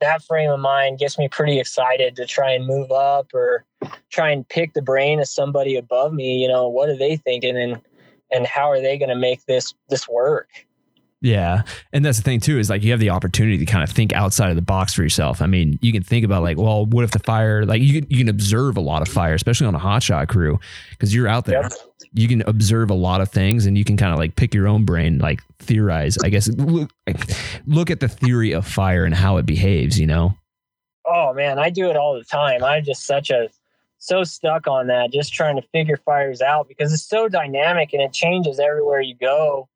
that frame of mind gets me pretty excited to try and move up or try and pick the brain of somebody above me you know what are they thinking and and how are they going to make this this work
yeah. And that's the thing too, is like you have the opportunity to kind of think outside of the box for yourself. I mean, you can think about like, well, what if the fire, like you can, you can observe a lot of fire, especially on a hotshot crew, because you're out there. Yep. You can observe a lot of things and you can kind of like pick your own brain, like theorize, I guess, look, look at the theory of fire and how it behaves, you know?
Oh man, I do it all the time. I'm just such a, so stuck on that, just trying to figure fires out because it's so dynamic and it changes everywhere you go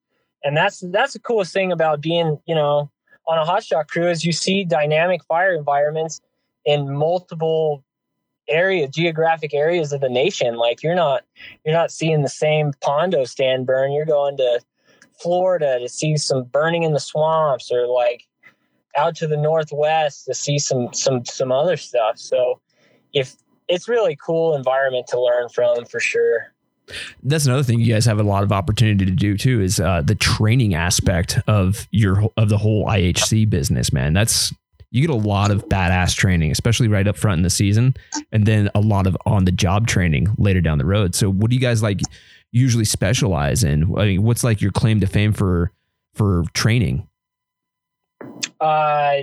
and that's that's the coolest thing about being you know on a hotshot crew is you see dynamic fire environments in multiple area geographic areas of the nation. Like you're not you're not seeing the same pondo stand burn. You're going to florida to see some burning in the swamps or like out to the northwest to see some some some other stuff. So if it's really cool environment to learn from for sure
that's another thing you guys have a lot of opportunity to do too is uh, the training aspect of your of the whole IHC business, man. That's you get a lot of badass training, especially right up front in the season, and then a lot of on the job training later down the road. So, what do you guys like usually specialize in? I mean, what's like your claim to fame for for training?
Uh,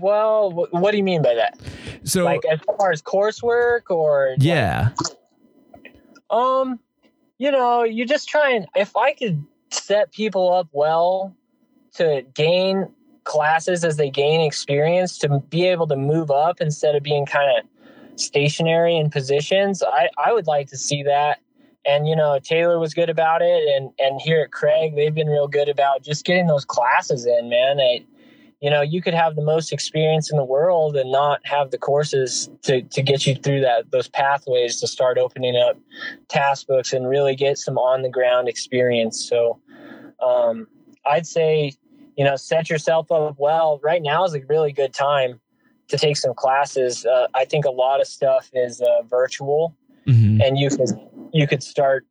well, what do you mean by that? So, like as far as coursework or
yeah.
Like, um, you know, you just try and if I could set people up well to gain classes as they gain experience to be able to move up instead of being kind of stationary in positions, I, I would like to see that. And you know, Taylor was good about it, and and here at Craig, they've been real good about just getting those classes in, man. I, you know, you could have the most experience in the world and not have the courses to, to get you through that those pathways to start opening up task books and really get some on the ground experience. So um, I'd say, you know, set yourself up well. Right now is a really good time to take some classes. Uh, I think a lot of stuff is uh, virtual, mm-hmm. and you could you could start,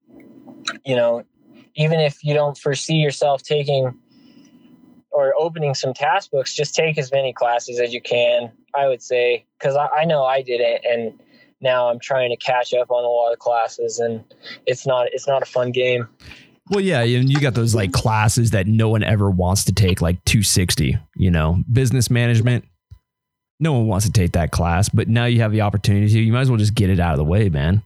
you know, even if you don't foresee yourself taking or opening some task books, just take as many classes as you can. I would say because I, I know I did it, and now I'm trying to catch up on a lot of classes, and it's not it's not a fun game.
Well, yeah, and you got those like classes that no one ever wants to take, like 260. You know, business management. No one wants to take that class, but now you have the opportunity. You might as well just get it out of the way, man.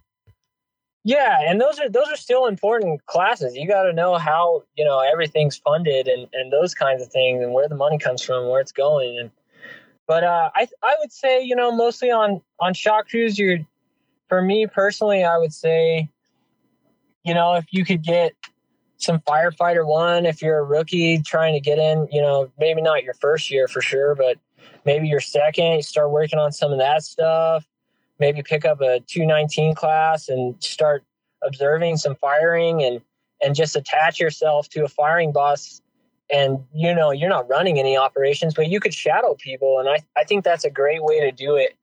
Yeah, and those are those are still important classes. You got to know how you know everything's funded and and those kinds of things, and where the money comes from, where it's going. And but uh, I I would say you know mostly on on shock crews, you're for me personally, I would say, you know, if you could get some firefighter one, if you're a rookie trying to get in, you know, maybe not your first year for sure, but maybe your second, you start working on some of that stuff maybe pick up a 219 class and start observing some firing and and just attach yourself to a firing boss. And you know you're not running any operations but you could shadow people. And i, I think that's a great way to do it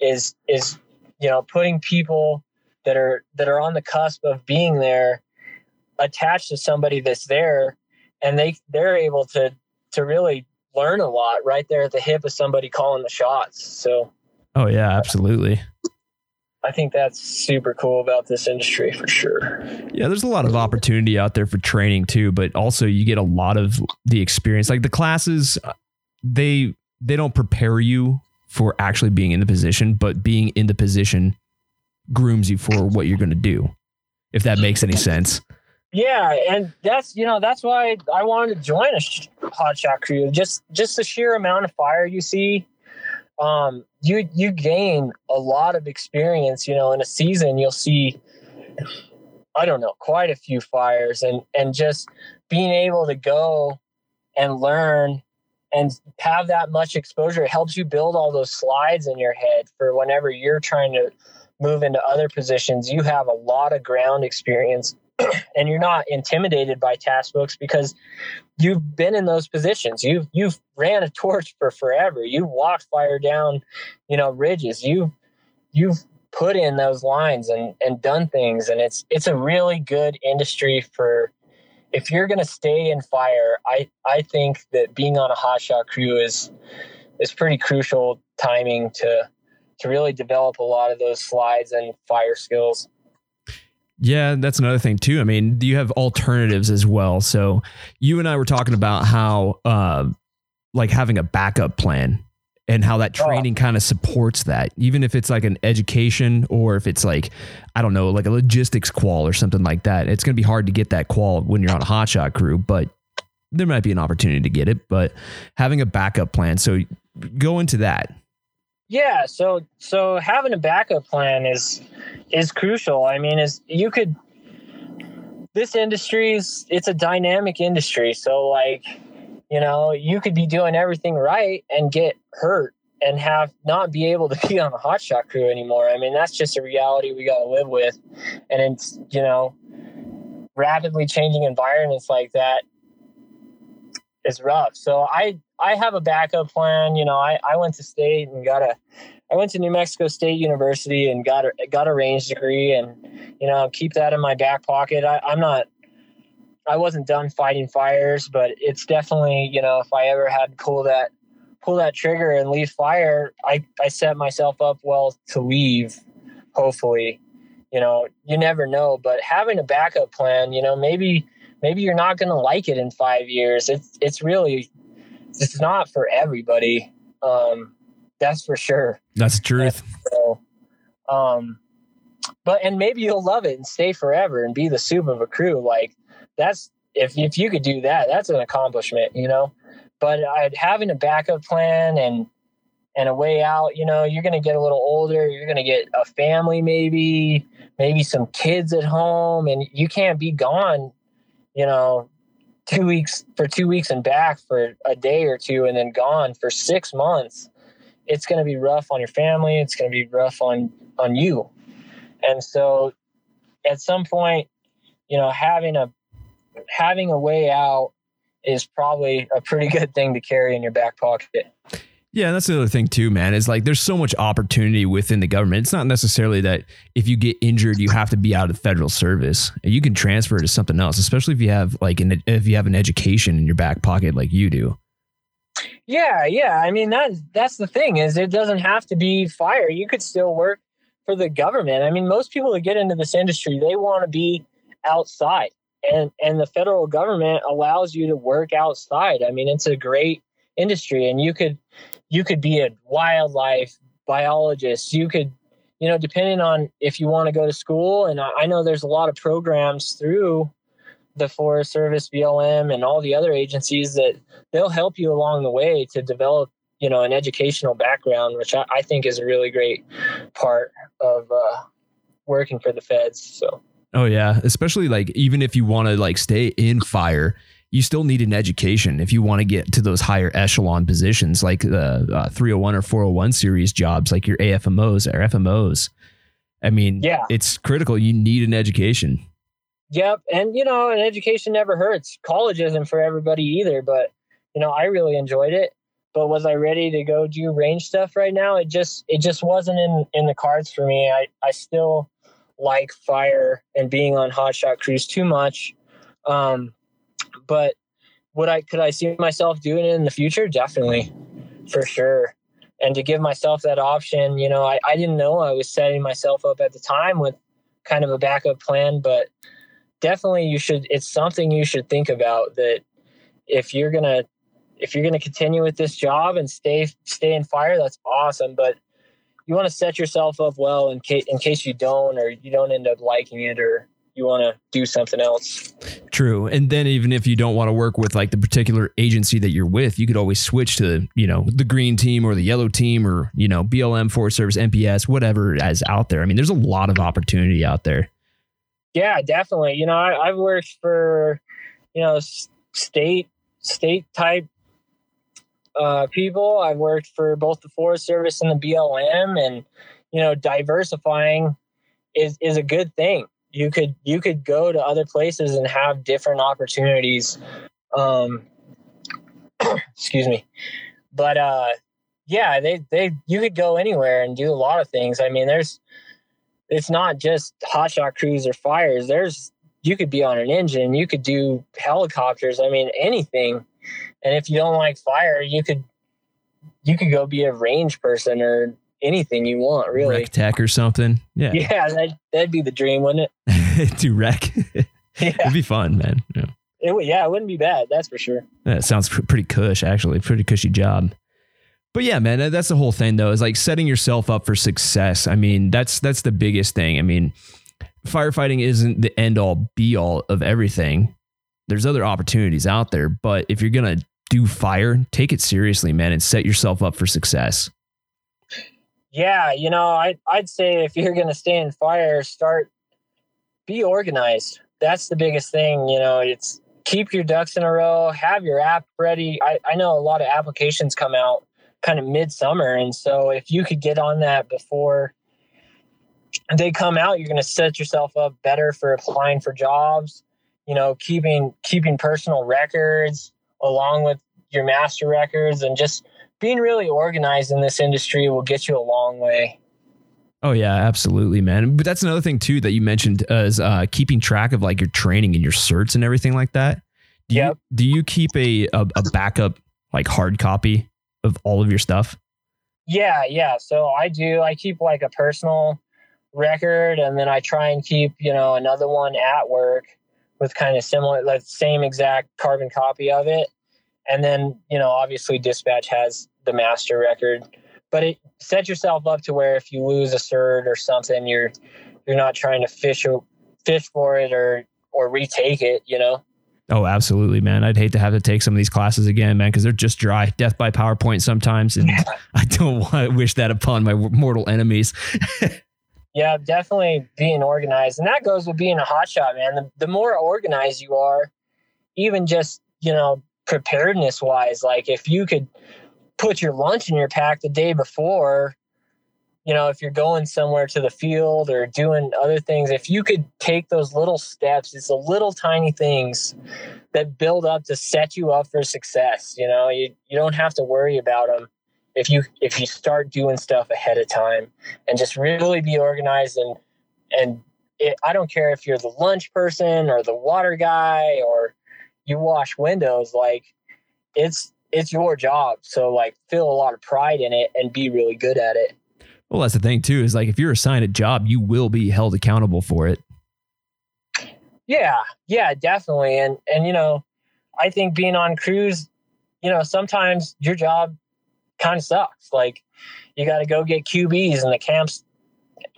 is is you know putting people that are that are on the cusp of being there attached to somebody that's there and they they're able to to really learn a lot right there at the hip of somebody calling the shots. So
oh yeah absolutely
I think that's super cool about this industry for sure.
Yeah, there's a lot of opportunity out there for training too, but also you get a lot of the experience. Like the classes, they they don't prepare you for actually being in the position, but being in the position grooms you for what you're going to do. If that makes any sense.
Yeah, and that's you know that's why I wanted to join a hot shot crew. Just just the sheer amount of fire you see um, you you gain a lot of experience. You know, in a season, you'll see, I don't know, quite a few fires, and and just being able to go and learn and have that much exposure helps you build all those slides in your head for whenever you're trying to move into other positions. You have a lot of ground experience and you're not intimidated by task books because you've been in those positions. You've you've ran a torch for forever. You walked fire down, you know, ridges. You you've put in those lines and and done things and it's it's a really good industry for if you're going to stay in fire i i think that being on a hot shot crew is is pretty crucial timing to to really develop a lot of those slides and fire skills
yeah, that's another thing too. I mean, you have alternatives as well. So you and I were talking about how uh, like having a backup plan and how that training oh. kind of supports that even if it's like an education or if it's like i don't know like a logistics qual or something like that it's going to be hard to get that qual when you're on a hotshot crew but there might be an opportunity to get it but having a backup plan so go into that
yeah so so having a backup plan is is crucial i mean is you could this industry is it's a dynamic industry so like you know, you could be doing everything right and get hurt and have not be able to be on the hotshot crew anymore. I mean, that's just a reality we got to live with. And it's, you know, rapidly changing environments like that is rough. So I, I have a backup plan. You know, I, I went to state and got a, I went to New Mexico State University and got a, got a range degree and, you know, keep that in my back pocket. I, I'm not, I wasn't done fighting fires, but it's definitely, you know, if I ever had to pull that pull that trigger and leave fire, I, I set myself up well to leave, hopefully. You know, you never know, but having a backup plan, you know, maybe maybe you're not gonna like it in five years. It's it's really it's not for everybody. Um, that's for sure.
That's the truth. So,
um, but and maybe you'll love it and stay forever and be the soup of a crew. Like that's if if you could do that, that's an accomplishment, you know. But I'd, having a backup plan and and a way out, you know, you're going to get a little older, you're going to get a family maybe, maybe some kids at home and you can't be gone, you know, 2 weeks for 2 weeks and back for a day or two and then gone for 6 months. It's going to be rough on your family, it's going to be rough on on you. And so at some point, you know, having a having a way out is probably a pretty good thing to carry in your back pocket.
Yeah, and that's the other thing too, man. Is like there's so much opportunity within the government. It's not necessarily that if you get injured, you have to be out of federal service. You can transfer to something else, especially if you have like an if you have an education in your back pocket like you do.
Yeah, yeah. I mean that that's the thing is it doesn't have to be fire. You could still work for the government. I mean, most people that get into this industry, they want to be outside and and the federal government allows you to work outside. I mean, it's a great industry, and you could you could be a wildlife biologist. You could, you know, depending on if you want to go to school. And I, I know there's a lot of programs through the Forest Service, BLM, and all the other agencies that they'll help you along the way to develop, you know, an educational background, which I, I think is a really great part of uh, working for the feds. So.
Oh yeah, especially like even if you want to like stay in fire, you still need an education if you want to get to those higher echelon positions like the uh, 301 or 401 series jobs like your AFMOs or FMOs. I mean, yeah, it's critical. You need an education.
Yep, and you know, an education never hurts. College isn't for everybody either, but you know, I really enjoyed it. But was I ready to go do range stuff right now? It just it just wasn't in in the cards for me. I I still like fire and being on hotshot crews too much. Um, but would I could I see myself doing it in the future? Definitely, for sure. And to give myself that option, you know, I, I didn't know I was setting myself up at the time with kind of a backup plan, but definitely you should it's something you should think about that if you're gonna if you're gonna continue with this job and stay stay in fire, that's awesome. But you want to set yourself up well in case in case you don't or you don't end up liking it or you want to do something else.
True. And then even if you don't want to work with like the particular agency that you're with, you could always switch to, you know, the green team or the yellow team or, you know, BLM, Forest Service, NPS, whatever is out there. I mean, there's a lot of opportunity out there.
Yeah, definitely. You know, I, I've worked for, you know, state state type uh, people. I've worked for both the Forest Service and the BLM, and you know, diversifying is is a good thing. You could you could go to other places and have different opportunities. Um, excuse me, but uh, yeah, they they you could go anywhere and do a lot of things. I mean, there's it's not just hotshot crews or fires. There's you could be on an engine, you could do helicopters. I mean, anything. And if you don't like fire, you could you could go be a range person or anything you want, really.
Rec tech or something. Yeah.
Yeah, that, that'd be the dream, wouldn't it?
Do wreck.
Yeah.
It'd be fun, man. Yeah.
It, would- yeah, it wouldn't be bad. That's for sure.
That sounds pr- pretty cush, actually. Pretty cushy job. But yeah, man, that's the whole thing, though, is like setting yourself up for success. I mean, that's that's the biggest thing. I mean, firefighting isn't the end all be all of everything. There's other opportunities out there, but if you're gonna do fire, take it seriously, man, and set yourself up for success.
Yeah, you know, I I'd say if you're gonna stay in fire, start be organized. That's the biggest thing. You know, it's keep your ducks in a row, have your app ready. I, I know a lot of applications come out kind of midsummer. And so if you could get on that before they come out, you're gonna set yourself up better for applying for jobs, you know, keeping keeping personal records along with your master records and just being really organized in this industry will get you a long way.
Oh yeah, absolutely, man. But that's another thing too that you mentioned uh, is uh, keeping track of like your training and your certs and everything like that. Do
Yep.
You, do you keep a, a a backup like hard copy of all of your stuff?
Yeah, yeah. So I do. I keep like a personal record, and then I try and keep you know another one at work with kind of similar, like same exact carbon copy of it. And then you know obviously dispatch has the master record, but it set yourself up to where if you lose a cert or something, you're you're not trying to fish fish for it or or retake it. You know.
Oh, absolutely, man. I'd hate to have to take some of these classes again, man, because they're just dry, death by PowerPoint sometimes, and I don't want to wish that upon my mortal enemies.
Yeah, definitely being organized. And that goes with being a hotshot, man. The, the more organized you are, even just, you know, preparedness wise, like if you could put your lunch in your pack the day before, you know, if you're going somewhere to the field or doing other things, if you could take those little steps, it's the little tiny things that build up to set you up for success. You know, you, you don't have to worry about them if you if you start doing stuff ahead of time and just really be organized and and it, I don't care if you're the lunch person or the water guy or you wash windows like it's it's your job so like feel a lot of pride in it and be really good at it
Well, that's the thing too. Is like if you're assigned a job, you will be held accountable for it.
yeah yeah definitely and and you know I think being on crews you know sometimes your job kind of sucks like you got to go get QBs and the camp's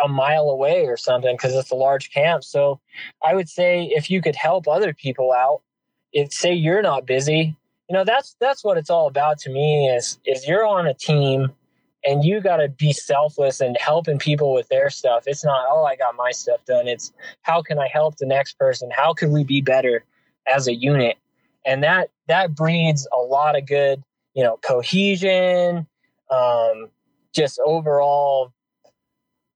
a mile away or something because it's a large camp. So I would say if you could help other people out, if say you're not busy, you know that's that's what it's all about to me is is you're on a team and you got to be selfless and helping people with their stuff. It's not oh I got my stuff done. It's how can I help the next person? How can we be better as a unit? And that that breeds a lot of good, you know, cohesion, um, just overall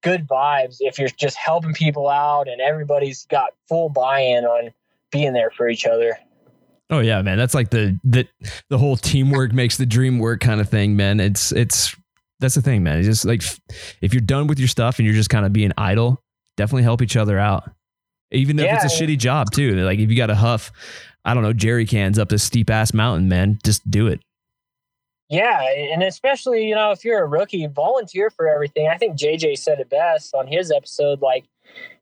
good vibes if you're just helping people out and everybody's got full buy-in on being there for each other.
Oh yeah, man. That's like the the the whole teamwork makes the dream work kind of thing, man. It's it's that's the thing, man. It's just like if you're done with your stuff and you're just kind of being idle, definitely help each other out. Even if it's a shitty job too. Like if you got to huff, I don't know, jerry cans up this steep ass mountain, man, just do it.
Yeah, and especially, you know, if you're a rookie, volunteer for everything. I think JJ said it best on his episode like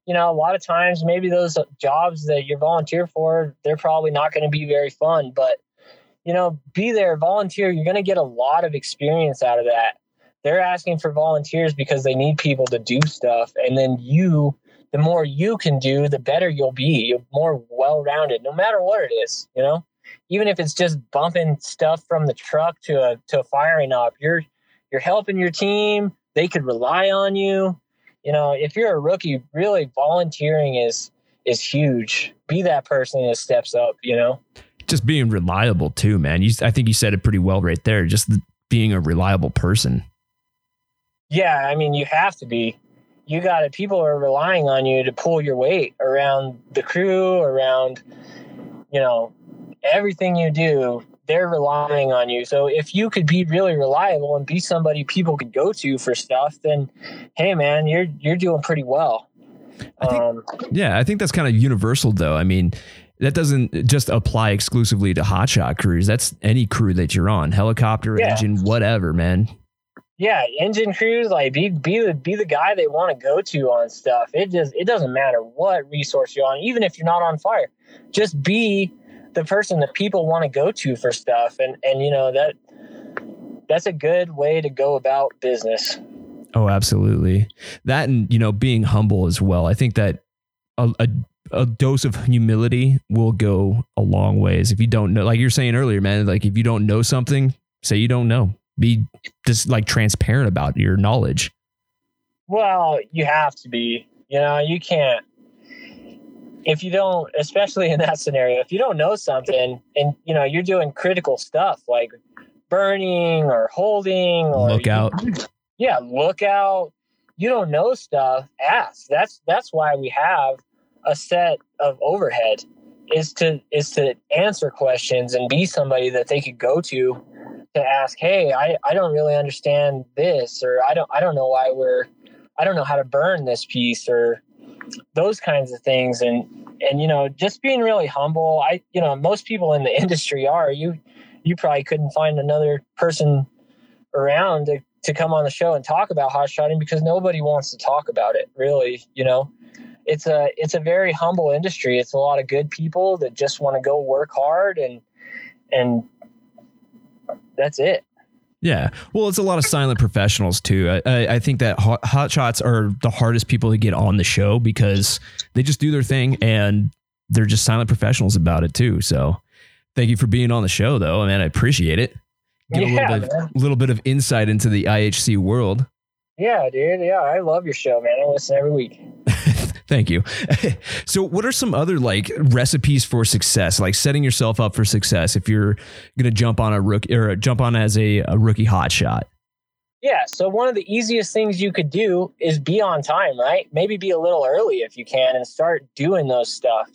you know, a lot of times maybe those jobs that you volunteer for, they're probably not going to be very fun, but you know, be there, volunteer. You're going to get a lot of experience out of that. They're asking for volunteers because they need people to do stuff. And then you, the more you can do, the better you'll be. You're more well rounded, no matter what it is, you know? Even if it's just bumping stuff from the truck to a to a firing up, you're you're helping your team. They could rely on you. You know, if you're a rookie, really volunteering is is huge. Be that person that steps up, you know?
Just being reliable too, man. You, I think you said it pretty well right there. Just the, being a reliable person.
Yeah, I mean, you have to be. You got to, people are relying on you to pull your weight around the crew, around, you know, everything you do. They're relying on you. So if you could be really reliable and be somebody people could go to for stuff, then hey man, you're you're doing pretty well.
I think, um, yeah, I think that's kind of universal though. I mean, that doesn't just apply exclusively to hotshot crews. That's any crew that you're on, helicopter, yeah. engine, whatever, man.
Yeah, engine crews, like be be the be the guy they want to go to on stuff. It just it doesn't matter what resource you're on, even if you're not on fire. Just be the person that people want to go to for stuff. And and you know that that's a good way to go about business.
Oh absolutely. That and you know being humble as well. I think that a, a, a dose of humility will go a long ways. If you don't know like you're saying earlier man like if you don't know something say you don't know. Be just like transparent about your knowledge.
Well you have to be. You know you can't if you don't especially in that scenario if you don't know something and you know you're doing critical stuff like burning or holding or
look out.
Yeah look out. You don't know stuff ask. That's that's why we have a set of overhead is to is to answer questions and be somebody that they could go to to ask hey i i don't really understand this or i don't i don't know why we're i don't know how to burn this piece or those kinds of things. And and you know just being really humble i you know most people in the industry are. You you probably couldn't find another person around to, to come on the show and talk about hot shotting because nobody wants to talk about it really you know? It's a it's a very humble industry. It's a lot of good people that just want to go work hard and and that's it
yeah. Well, it's a lot of silent professionals too. I, I think that hot, hot shots are the hardest people to get on the show because they just do their thing and they're just silent professionals about it too. So thank you for being on the show though. I mean, I appreciate it. Get yeah, a little bit, little bit of insight into the IHC world.
Yeah, dude. Yeah, I love your show, man. I listen every week.
Thank you. so, what are some other like recipes for success, like setting yourself up for success if you're going to jump on a rookie or jump on as a, a rookie hot shot?
Yeah. So, one of the easiest things you could do is be on time, right? Maybe be a little early if you can and start doing those stuff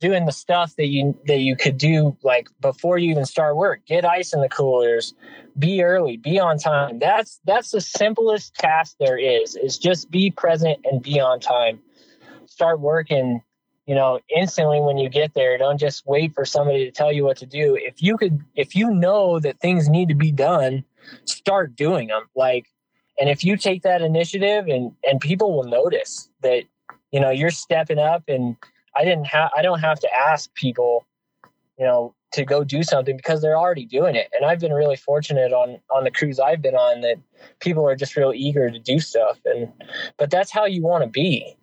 doing the stuff that you that you could do like before you even start work get ice in the coolers be early be on time that's that's the simplest task there is is just be present and be on time start working you know instantly when you get there. Don't just wait for somebody to tell you what to do. If you could if you know that things need to be done start doing them like and if you take that initiative and and people will notice that you know you're stepping up and i didn't have i don't have to ask people you know to go do something because they're already doing it. And i've been really fortunate on on the crews i've been on that people are just real eager to do stuff. And but that's how you want to be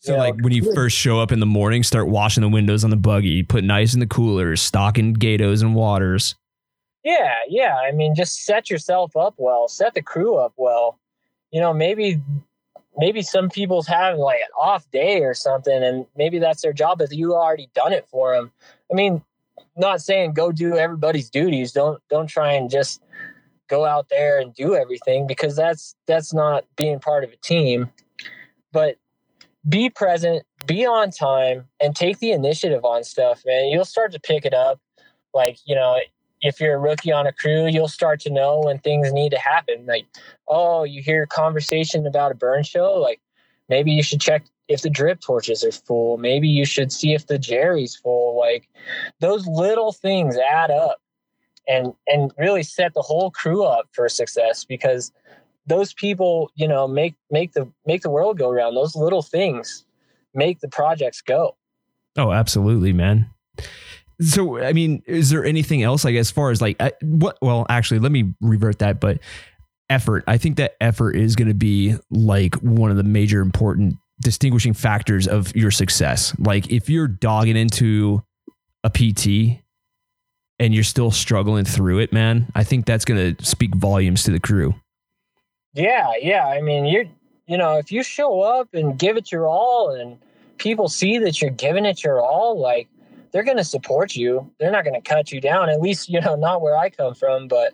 so, like when you first show up in the morning, start washing the windows on the buggy, putting ice in the coolers, stocking gatos and waters.
Yeah, yeah. I mean, just set yourself up well, set the crew up well. You know, maybe maybe some people's having like an off day or something, and maybe that's their job, but you already done it for them. I mean, not saying go do everybody's duties. Don't don't try and just go out there and do everything because that's that's not being part of a team. But be present, be on time, and take the initiative on stuff, man. You'll start to pick it up. Like, you know, if you're a rookie on a crew, you'll start to know when things need to happen. Like, oh, you hear conversation about a burn show, like maybe you should check if the drip torches are full. Maybe you should see if the jerry's full. Like those little things add up and and really set the whole crew up for success because those people, you know, make make the make the world go around. Those little things make the projects go.
Oh, absolutely, man. So, I mean, is there anything else, like, as far as like what? Well, actually, let me revert that. But effort, I think that effort is going to be like one of the major important distinguishing factors of your success. Like, if you're dogging into a PT and you're still struggling through it, man, I think that's going to speak volumes to the crew.
Yeah, yeah. I mean, you're, you know, if you show up and give it your all and people see that you're giving it your all, like they're going to support you. They're not going to cut you down, at least, you know, not where I come from, but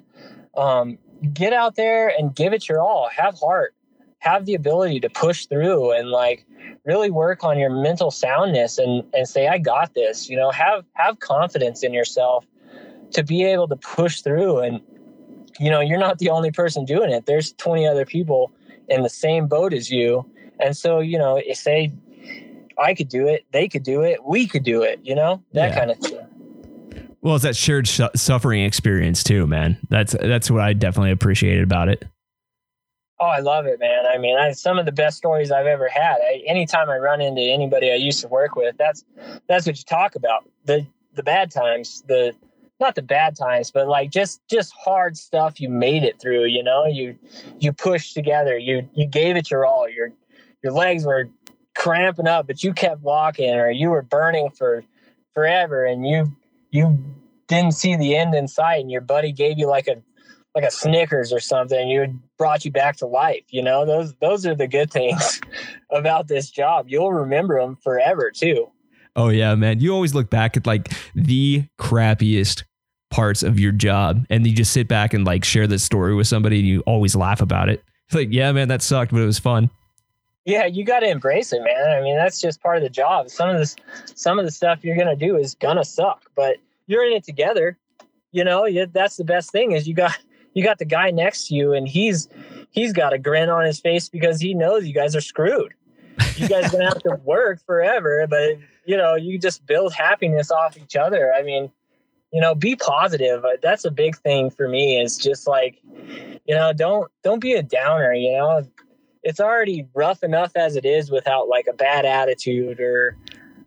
um, get out there and give it your all. Have heart, have the ability to push through and like really work on your mental soundness and, and say, I got this, you know, have, have confidence in yourself to be able to push through and you know you're not the only person doing it there's 20 other people in the same boat as you and so you know say i could do it they could do it we could do it you know that
Yeah.
kind of thing
Well, it's that shared sh- suffering experience too, man. That's that's what I definitely appreciated about it.
Oh, I love it, man. I mean, I, some of the best stories I've ever had. I, anytime I run into anybody I used to work with, that's that's what you talk about. The the bad times, the not the bad times, but like just just hard stuff you made it through. You know, you you pushed together. You you gave it your all. Your your legs were cramping up, but you kept walking, or you were burning for forever, and you you didn't see the end in sight, and your buddy gave you like a like a Snickers or something, you brought you back to life. You know, those those are the good things about this job. You'll remember them forever too.
Oh yeah, man. You always look back at like the crappiest parts of your job and you just sit back and like share this story with somebody and you always laugh about it. It's like, yeah, man, that sucked, but it was fun.
Yeah, you got to embrace it, man. I mean, that's just part of the job. Some of this, some of the stuff you're gonna do is gonna suck, but you're in it together. You know, you, that's the best thing is you got you got the guy next to you, and he's he's got a grin on his face because he knows you guys are screwed. You guys are gonna have to work forever, but you know, you just build happiness off each other. I mean, you know, be positive. Uh, That's a big thing for me. Is just like, you know, don't don't be a downer. You know, it's already rough enough as it is without like a bad attitude or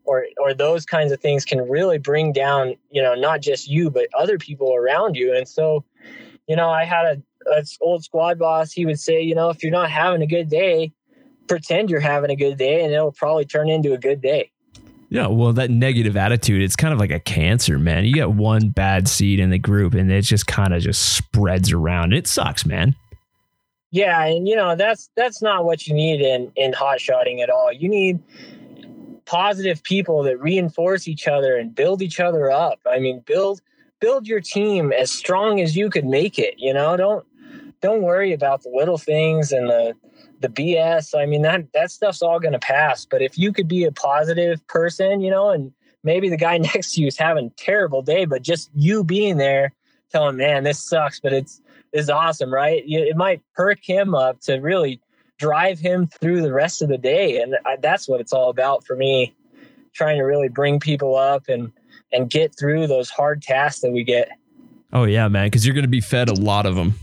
or or those kinds of things can really bring down you know not just you but other people around you and so you know i had a, a old squad boss he would say you know if you're not having a good day pretend you're having a good day and it'll probably turn into a good day
Yeah, well, that negative attitude, it's kind of like a cancer, man. You get one bad seed in the group and it just kind of just spreads around. It sucks, man.
Yeah, and you know that's that's not what you need in in hot shotting at all. You need positive people that reinforce each other and build each other up. I mean, build build your team as strong as you could make it. You know, don't don't worry about the little things and the the BS. I mean that that stuff's all going to pass. But if you could be a positive person, you know, and maybe the guy next to you is having a terrible day, but just you being there, telling, man, this sucks, but it's is awesome, right? It might perk him up to really drive him through the rest of the day, and I, that's what it's all about for me. Trying to really bring people up and and get through those hard tasks that we get.
Oh, yeah, man, because you're going to be fed a lot of them.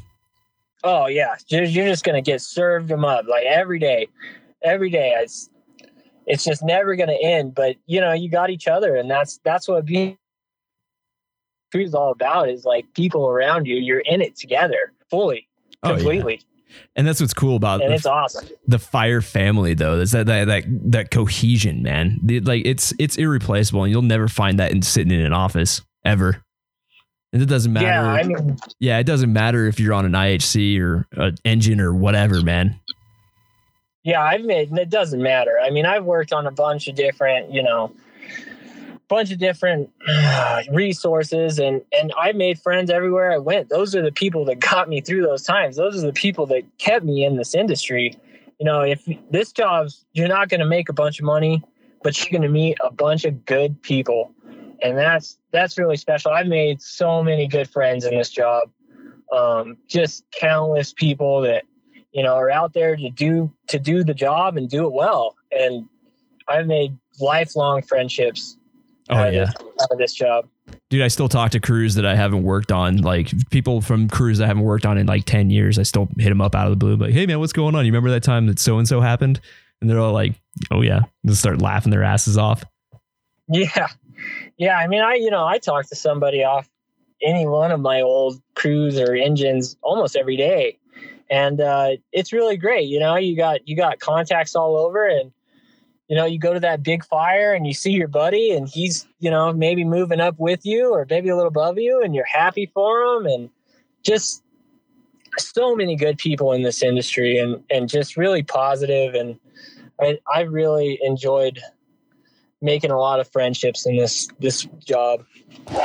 Oh yeah, you're, you're just gonna get served them up like every day, every day. It's it's just never gonna end. But you know, you got each other, and that's that's what being is all about. Is like people around you. You're in it together, fully,
Oh, yeah.
completely,
And that's what's cool about
and
the,
it's awesome.
the fire family, though. Is that that that, that cohesion, man? The- like it's it's irreplaceable, and you'll never find that in sitting in an office ever. And it doesn't matter.
Yeah, I mean,
yeah, it doesn't matter if you're on an IHC or an engine or whatever, man.
Yeah, I've made it doesn't matter. I mean, I've worked on a bunch of different, you know, bunch of different resources and and I made friends everywhere I went. Those are the people that got me through those times. Those are the people that kept me in this industry. You know, if this job's you're not going to make a bunch of money, but you're going to meet a bunch of good people. And that's that's really special. I've made so many good friends in this job. Um, just countless people that you know are out there to do to do the job and do it well and i've made lifelong friendships
Oh
out of
yeah,
this, out of this job
dude. I still talk to crews that I haven't worked on, like people from crews I haven't worked on in like ten years. I still hit them up out of the blue, like, hey man, what's going on? You remember that time that so and so happened? And they're all like, oh yeah, just start laughing their asses off.
yeah yeah i mean i you know i talk to somebody off any one of my old crews or engines almost every day. And uh, it's really great you know you got you got contacts all over and you know you go to that big fire and you see your buddy and he's you know maybe moving up with you or maybe a little above you and you're happy for him and just so many good people in this industry and and just really positive and I, I really enjoyed making a lot of friendships in this this job.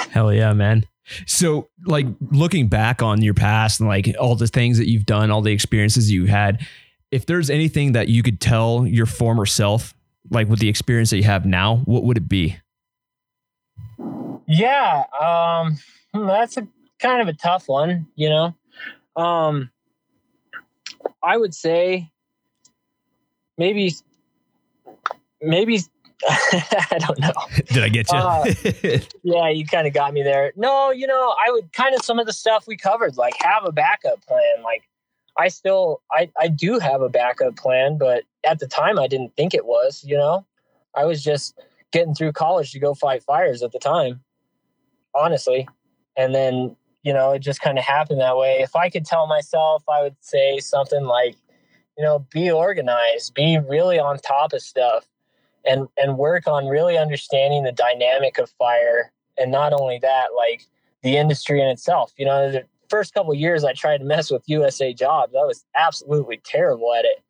Hell yeah, man. So, like looking back on your past and like all the things that you've done, all the experiences you had, if there's anything that you could tell your former self, like with the experience that you have now, what would it be?
Yeah, um, hmm, that's a kind of a tough one, you know. Um, I would say maybe, maybe I don't know.
Did I get you?
Uh, Yeah, you kind of got me there. No, you know, I would kind of some of the stuff we covered, like have a backup plan. Like I still, I, I do have a backup plan, but at the time I didn't think it was, you know, I was just getting through college to go fight fires at the time, honestly. And then, you know, it just kind of happened that way. If I could tell myself, I would say something like, you know, be organized, be really on top of stuff and and work on really understanding the dynamic of fire. And not only that like the industry in itself you know the first couple years i tried to mess with usa jobs. I was absolutely terrible at it.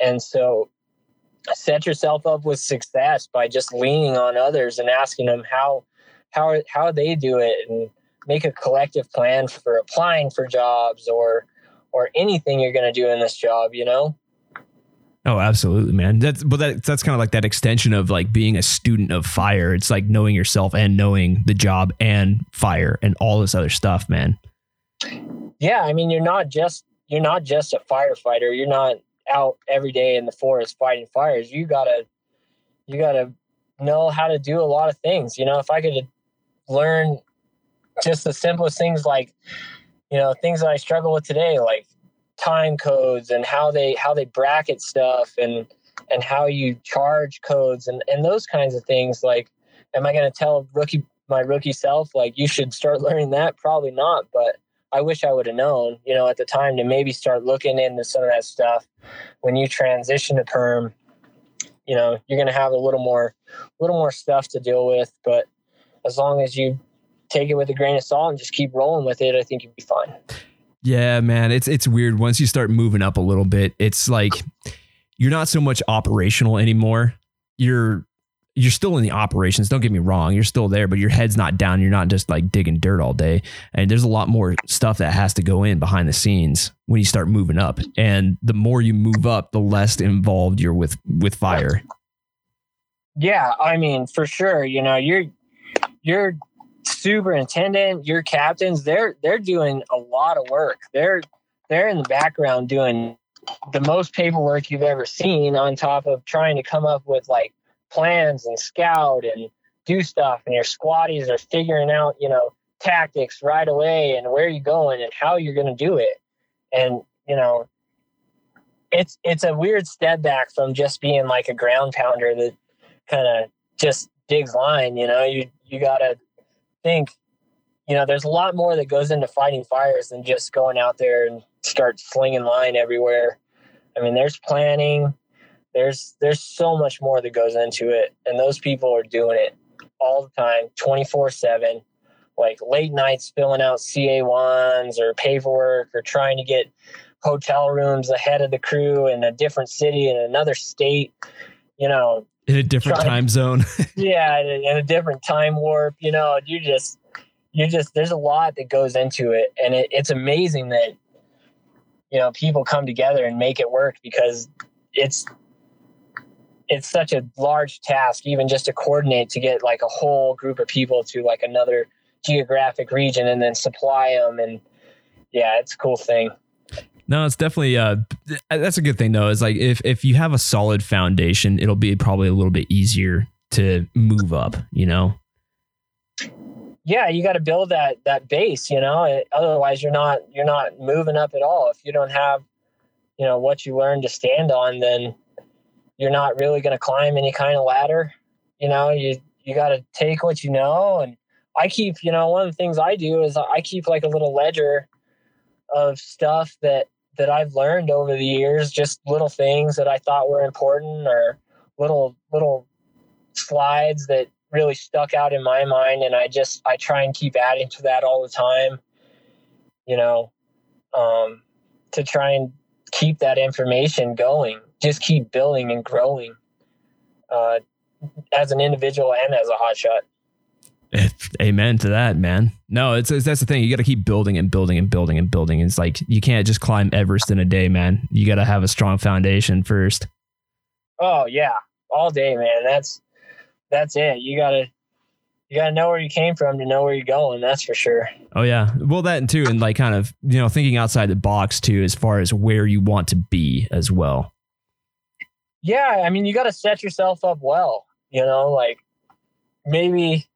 And so set yourself up with success by just leaning on others and asking them how how how they do it and make a collective plan for applying for jobs or or anything you're going to do in this job you know
Oh, absolutely, man. That's but that, that's kind of like that extension of like being a student of fire. It's like knowing yourself and knowing the job and fire and all this other stuff, man.
Yeah, I mean, you're not just you're not just a firefighter. You're not out every day in the forest fighting fires. You gotta you gotta know how to do a lot of things. You know, if I could learn just the simplest things like you know things that I struggle with today, like time codes and how they how they bracket stuff and and how you charge codes and and those kinds of things. Like am i going to tell rookie my rookie self like you should start learning that? Probably not but i wish i would have known you know at the time to maybe start looking into some of that stuff. When you transition to perm you know you're going to have a little more a little more stuff to deal with but as long as you take it with a grain of salt and just keep rolling with it i think you'd be fine
Yeah, man, it's it's weird once you start moving up a little bit. It's like you're not so much operational anymore. You're you're still in the operations. Don't get me wrong, you're still there, but your head's not down. You're not just like digging dirt all day. And there's a lot more stuff that has to go in behind the scenes when you start moving up. And the more you move up, the less involved you're with with fire.
Yeah, I mean, for sure. You know, you're you're superintendent, your captains, they're they're doing a lot of work. They're they're in the background doing the most paperwork you've ever seen on top of trying to come up with like plans and scout and do stuff and your squatties are figuring out, you know, tactics right away and where you're going and how you're going to do it. And, you know, it's it's a weird step back from just being like a ground pounder that kind of just digs line, you know, you you got to think, you know, there's a lot more that goes into fighting fires than just going out there and start slinging line everywhere. I mean, there's planning. There's there's so much more that goes into it, and those people are doing it all the time, 24 seven. Like late nights filling out CA ones or paperwork or trying to get hotel rooms ahead of the crew in a different city in another state. You know,
In a different
Trying-
time zone.
yeah in a, different time warp you know you just you just there's a lot that goes into it. And it, it's amazing that you know people come together and make it work because it's it's such a large task even just to coordinate to get like a whole group of people to like another geographic region and then supply them and yeah it's a cool thing
No, it's definitely uh that's a good thing though. Is like if if you have a solid foundation, it'll be probably a little bit easier to move up, you know.
yeah you got to build that that base you know It- otherwise you're not you're not moving up at all if you don't have you know what you learn to stand on then you're not really going to climb any kind of ladder you know you you got to take what you know and i keep you know one of the things i do is i keep like a little ledger of stuff that that i've learned over the years just little things that i thought were important or little little slides that really stuck out in my mind and i just i try and keep adding to that all the time you know um, to try and keep that information going just keep building and growing uh, as an individual and as a hotshot
Amen to that, man. No, it's, it's that's the thing. You got to keep building and building and building and building. It's like you can't just climb Everest in a day, man. You got to have a strong foundation first.
oh yeah all day man that's that's it you gotta you got to know where you came from to know where you're going. That's for sure.
Oh yeah. Well, that too, and like kind of you know thinking outside the box too, as far as where you want to be as well.
Yeah, I mean, you got to set yourself up well. You know, like maybe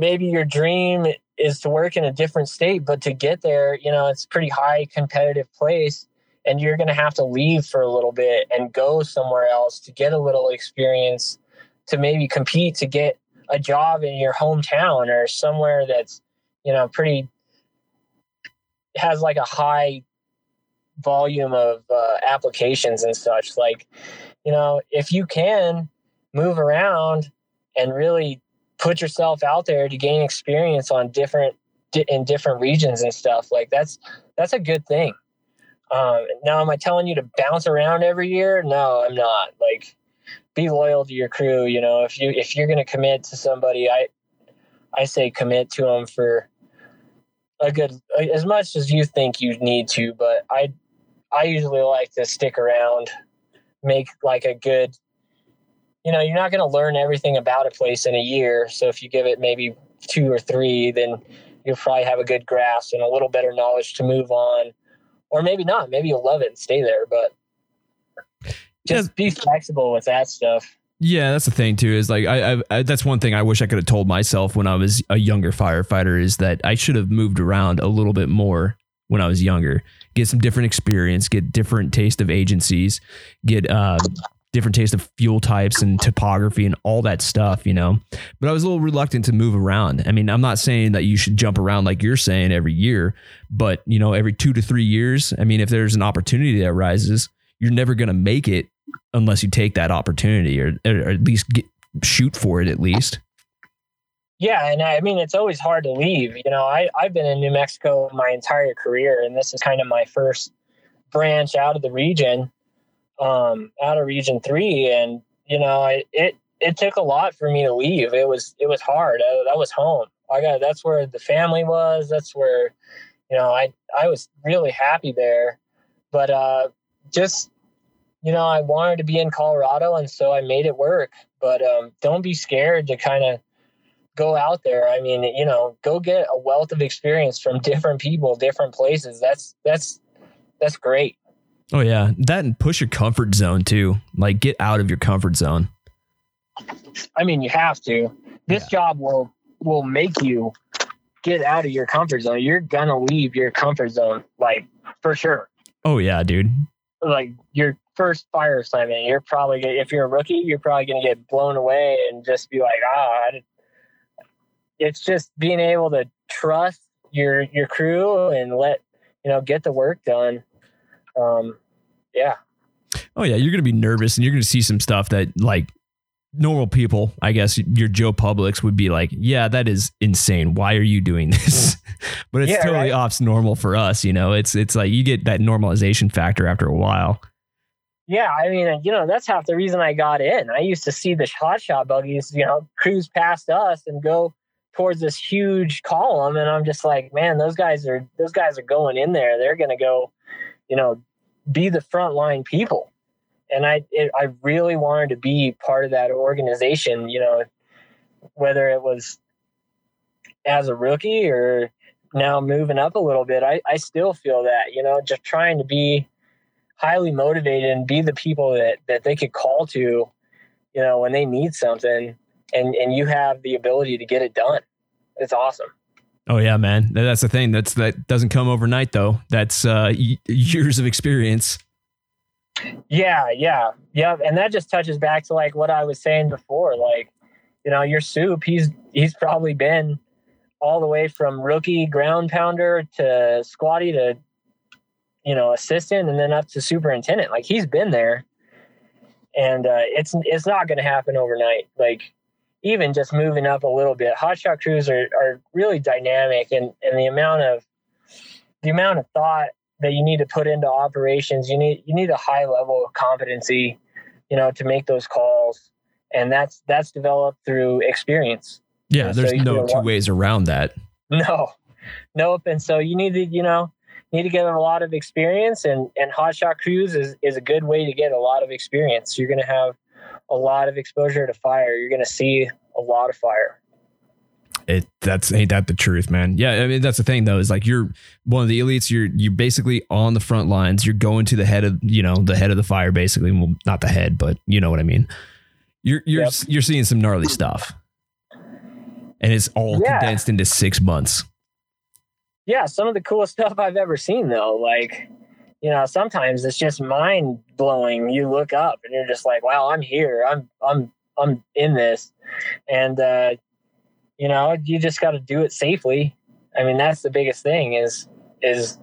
maybe your dream is to work in a different state, but to get there, you know, it's pretty high competitive place and you're going to have to leave for a little bit and go somewhere else to get a little experience to maybe compete to get a job in your hometown or somewhere that's you know pretty has like a high volume of uh, applications and such. Like you know if you can move around and really put yourself out there to gain experience on different in different regions and stuff like that's that's a good thing um, now am i telling you to bounce around every year no i'm not like be loyal to your crew. You know, if you if you're going to commit to somebody, I I say commit to them for a good as much as you think you need to. But I I usually like to stick around, make like a good. You know, you're not going to learn everything about a place in a year. So if you give it maybe two or three, then you'll probably have a good grasp and a little better knowledge to move on. Or maybe not. Maybe you'll love it and stay there. But just yeah. be flexible with that stuff.
Yeah, that's the thing too. Is like I, I, I, that's one thing I wish I could have told myself when I was a younger firefighter is that I should have moved around a little bit more when I was younger. Get some different experience, get different taste of agencies, get uh, different taste of fuel types and topography and all that stuff, you know. But I was a little reluctant to move around. I mean, I'm not saying that you should jump around like you're saying every year, but you know, every two to three years. I mean, if there's an opportunity that rises you're never going to make it unless you take that opportunity or, or at least get, shoot for it at least.
Yeah, and I mean it's always hard to leave. You know, I I've been in New Mexico my entire career, and this is kind of my first branch out of the region, um, out of Region Three, and you know, I, it it took a lot for me to leave. It was it was hard. I, that was home. I got that's where the family was. That's where, you know, I I was really happy there, but uh, just you know i wanted to be in colorado and so i made it work but um, don't be scared to kind of go out there i mean you know go get a wealth of experience from different people different places that's that's that's great
oh yeah. That and push your comfort zone too. Like get out of your comfort zone.
I mean you have to. This yeah. job will will make you get out of your comfort zone. You're gonna leave your comfort zone like for sure.
Oh yeah dude.
Like your first fire assignment, you're probably gonna, if you're a rookie, you're probably going to get blown away and just be like, ah, it's just being able to trust your your crew and let you know get the work done. Um, yeah.
Oh yeah, you're going to be nervous and you're going to see some stuff that like normal people, I guess your Joe Publics would be like, yeah, that is insane. Why are you doing this? but it's yeah, totally right? off normal for us. You know, it's, it's like you get that normalization factor after a while.
Yeah. I mean, you know, that's half the reason I got in. I used to see the hot shot buggies, you know, cruise past us and go towards this huge column. And I'm just like, man, those guys are, those guys are going in there. They're going to go, you know, be the frontline people and I it, I really wanted to be part of that organization. You know, whether it was as a rookie or now moving up a little bit, I, I still feel that you know just trying to be highly motivated and be the people that that they could call to, you know, when they need something, and and you have the ability to get it done. It's awesome.
Oh yeah, man. That's the thing. That's that doesn't come overnight though. That's uh, years of experience.
Yeah, yeah, yeah, and that just touches back to like what I was saying before. Like, you know, your soup, he's he's probably been all the way from rookie ground pounder to squatty to you know assistant, and then up to superintendent. Like he's been there, and uh, it's it's not going to happen overnight. Like even just moving up a little bit, hotshot crews are are really dynamic, and and the amount of the amount of thought that you need to put into operations. You need you need a high level of competency, you know, to make those calls, and that's that's developed through experience.
Yeah, there's so no two ways around that.
No, nope. And so you need to you know need to get a lot of experience, and and hotshot crews is is a good way to get a lot of experience. You're going to have a lot of exposure to fire. You're going to see a lot of fire.
It that's ain't that the truth, man. Yeah, I mean that's the thing though is like you're one of the elites. You're you're basically on the front lines. You're going to the head of you know the head of the fire, basically. Well, not the head, but you know what I mean. You're you're
Yep.
you're seeing some gnarly stuff, and it's all
Yeah.
condensed into six months.
yeah, some of the coolest stuff I've ever seen though. Like, you know, sometimes it's just mind blowing. You look up and you're just like, wow, I'm here. I'm I'm I'm in this. And uh, you know, you just gotta do it safely. I mean, that's the biggest thing is is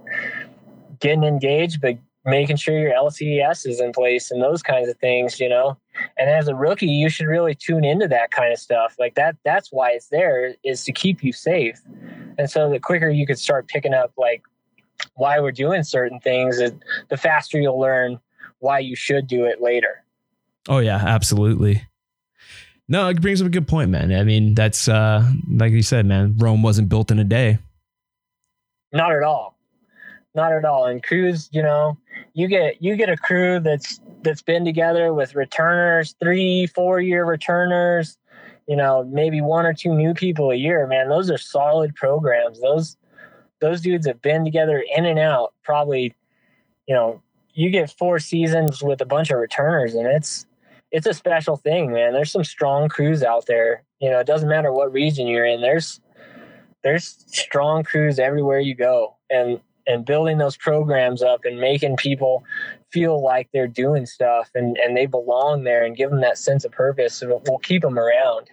getting engaged, but making sure your LCS is in place and those kinds of things, you know. And as a rookie, you should really tune into that kind of stuff. Like that that's why it's there is to keep you safe. And so the quicker you could start picking up like why we're doing certain things, it- the faster you'll learn why you should do it later.
Oh yeah, absolutely. No, it brings up a good point, man. I mean, that's uh like you said, man. Rome wasn't built in a day.
Not at all. Not at all. And crews, you know, you get you get a crew that's that's been together with returners, three, four year returners, you know, maybe one or two new people a year, man. Those are solid programs. Those those dudes have been together in and out probably, you know, you get four seasons with a bunch of returners and it's it's a special thing, man. There's some strong crews out there. You know, it doesn't matter what region you're in. There's there's strong crews everywhere you go and and building those programs up and making people feel like they're doing stuff and and they belong there and give them that sense of purpose we'll keep them around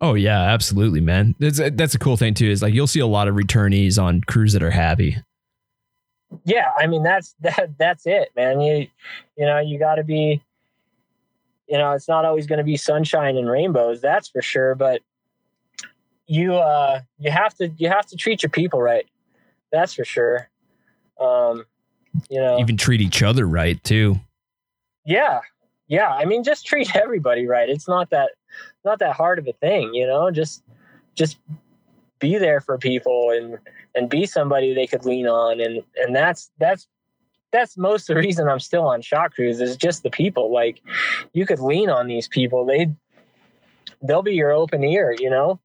Oh yeah, absolutely, man. That's a, that's a cool thing too. Is like you'll see a lot of returnees on crews that are happy.
yeah i mean that's that that's it man you you know you got to be you know it's not always going to be sunshine and rainbows that's for sure but you uh you have to you have to treat your people right that's for sure um you know
Even treat each other right too.
Yeah. Yeah. I mean, just treat everybody right. It's not that not that hard of a thing, you know, just just be there for people and and be somebody they could lean on and and that's that's that's most the reason I'm still on shot crews is just the people. Like you could lean on these people. They they'll be your open ear, you know.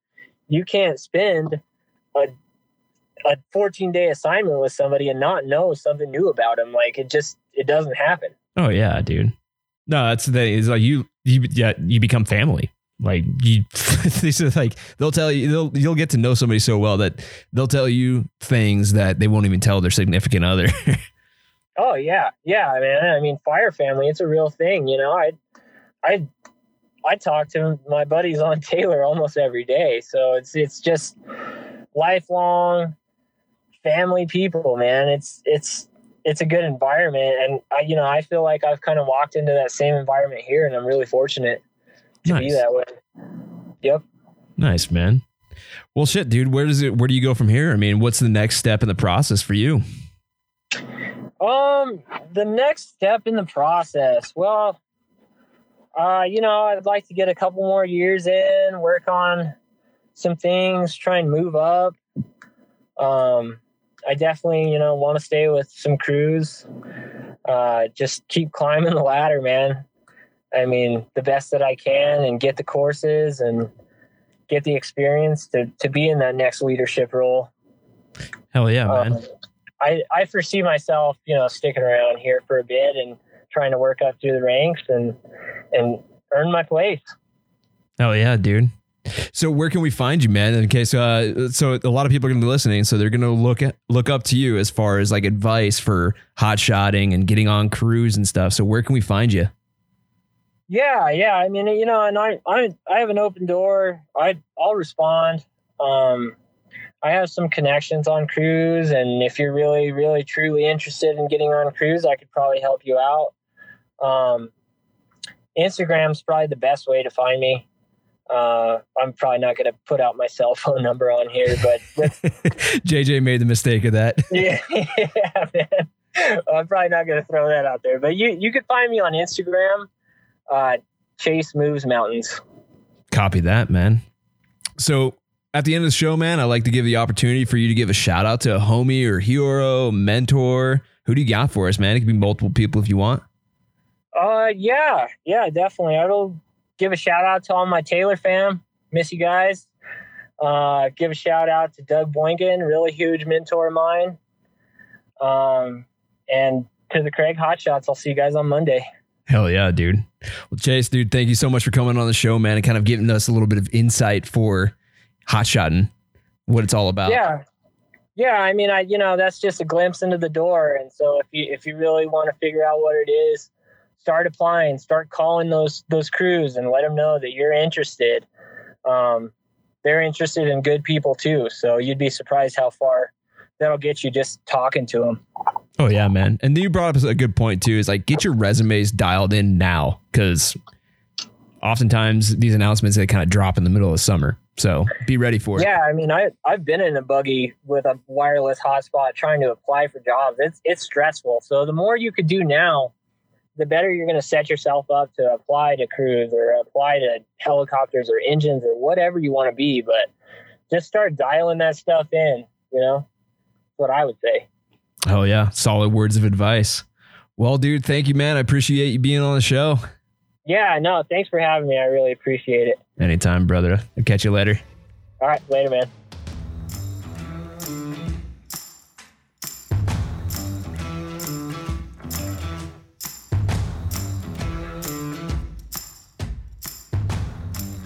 You can't spend a a 14 day assignment with somebody and not know something new about them. Like it just it doesn't happen.
Oh yeah, dude. No, that's the. Is like you, you, yeah, you become family. Like you, this is like they'll tell you, they'll you'll get to know somebody so well that they'll tell you things that they won't even tell their significant other.
Oh yeah, yeah, man. I mean, fire family, it's a real thing. You know, I, I, I talk to my buddies on Taylor almost every day, so it's it's just lifelong family people, man. It's it's it's a good environment, and I, you know, I feel like I've kind of walked into that same environment here, and I'm really fortunate to be
Nice.
that way. Yep.
nice, man. Well, shit, dude. Where does it? Where do you go from here? I mean, what's the next step in the process for you?
Um, the next step in the process, well, uh, you know, I'd like to get a couple more years in, work on some things, try and move up. Um, I definitely, you know, want to stay with some crews. Uh, just keep climbing the ladder, man. I mean, the best that I can and get the courses and get the experience to, to be in that next leadership role.
Hell yeah, man.
Um, I, I foresee myself, you know, sticking around here for a bit and trying to work up through the ranks and and earn my place.
Hell yeah, dude. So where can we find you, man? In case, uh, so a lot of people are gonna be listening, so they're gonna look at look up to you as far as like advice for hot shotting and getting on crews and stuff. So where can we find you?
Yeah, yeah. I mean, you know, and I I I have an open door. I I'll respond. Um, I have some connections on crews, and if you're really really truly interested in getting on crews, I could probably help you out. Um, Instagram's probably the best way to find me. Uh, I'm probably not going to put out my cell phone number on here, but
JJ made the mistake of that.
yeah, yeah, man. I'm probably not going to throw that out there, but you you could find me on Instagram. Uh, Chase moves mountains.
Copy that, man. So at the end of the show, man, I like to give the opportunity for you to give a shout out to a homie or hero, mentor. Who do you got for us, man? It could be multiple people if you want.
Uh, yeah, yeah, definitely. I will give a shout out to all my Taylor fam. Miss you guys. Uh, give a shout out to Doug Boynton, really huge mentor of mine. Um, and to the Craig Hotshots. I'll see you guys on Monday.
Hell yeah, dude. Well, Chase, dude, thank you so much for coming on the show, man, and kind of giving us a little bit of insight for hotshotting, what it's all about.
Yeah. Yeah, I mean, I you know that's just a glimpse into the door, and so if you if you really want to figure out what it is, start applying, start calling those those crews, and let them know that you're interested. Um, they're interested in good people too, so you'd be surprised how far that'll get you just talking to them.
Oh yeah, man. And then you brought up a good point too. Is like get your resumes dialed in now because oftentimes these announcements they kind of drop in the middle of summer. So be ready for it.
Yeah, I mean, I I've been in a buggy with a wireless hotspot trying to apply for jobs. It's it's stressful. So the more you could do now, the better you're going to set yourself up to apply to crews or apply to helicopters or engines or whatever you want to be. But just start dialing that stuff in. You know, what I would say.
Oh yeah, solid words of advice. Well, dude, thank you, man. I appreciate you being on the show.
Yeah, no, thanks for having me. I really appreciate it.
Anytime, brother. I'll catch you later.
All right, later, man.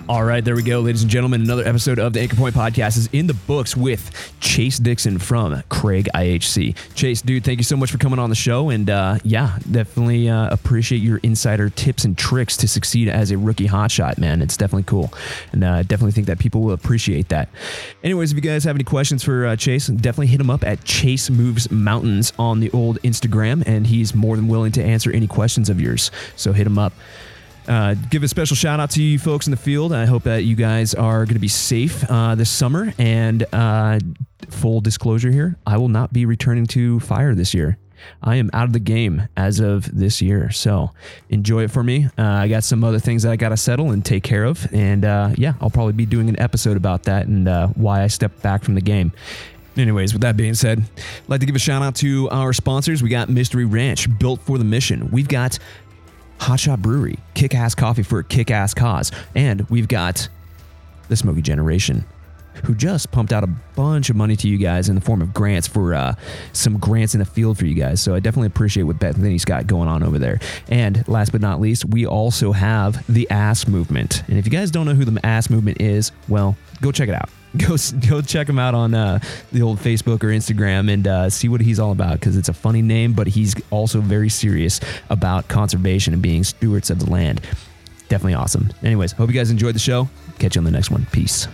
All right, there we go, ladies and gentlemen. Another episode of the Anchor Point Podcast is in the books with Chase Dixon from Craig IHC. Chase, dude, thank you so much for coming on the show, and uh, yeah, definitely uh, appreciate your insider tips and tricks to succeed as a rookie hotshot, man. It's definitely cool, and uh, definitely think that people will appreciate that. Anyways, if you guys have any questions for uh, Chase, definitely hit him up at Chase Moves Mountains on the old Instagram, and he's more than willing to answer any questions of yours. So hit him up. Uh, give a special shout out to you folks in the field. I hope that you guys are going to be safe uh, this summer. And uh, full disclosure here, I will not be returning to fire this year. I am out of the game as of this year. So enjoy it for me. Uh, I got some other things that I got to settle and take care of. And uh, yeah, I'll probably be doing an episode about that and uh, why I stepped back from the game. Anyways, with that being said, I'd like to give a shout out to our sponsors. We got Mystery Ranch, built for the mission. We've got Hotshot Brewery, kick ass coffee for a kick ass cause. And we've got the Smokey Generation, who just pumped out a bunch of money to you guys in the form of grants for uh, some grants in the field for you guys. So I definitely appreciate what Bethany's got going on over there. And last but not least, we also have the Ass Movement. And if you guys don't know who the Ass Movement is, well, go check it out go go check him out on uh, the old Facebook or Instagram and uh, see what he's all about because it's a funny name, but he's also very serious about conservation and being stewards of the land. Definitely awesome. Anyways, hope you guys enjoyed the show. Catch you on the next one. Peace.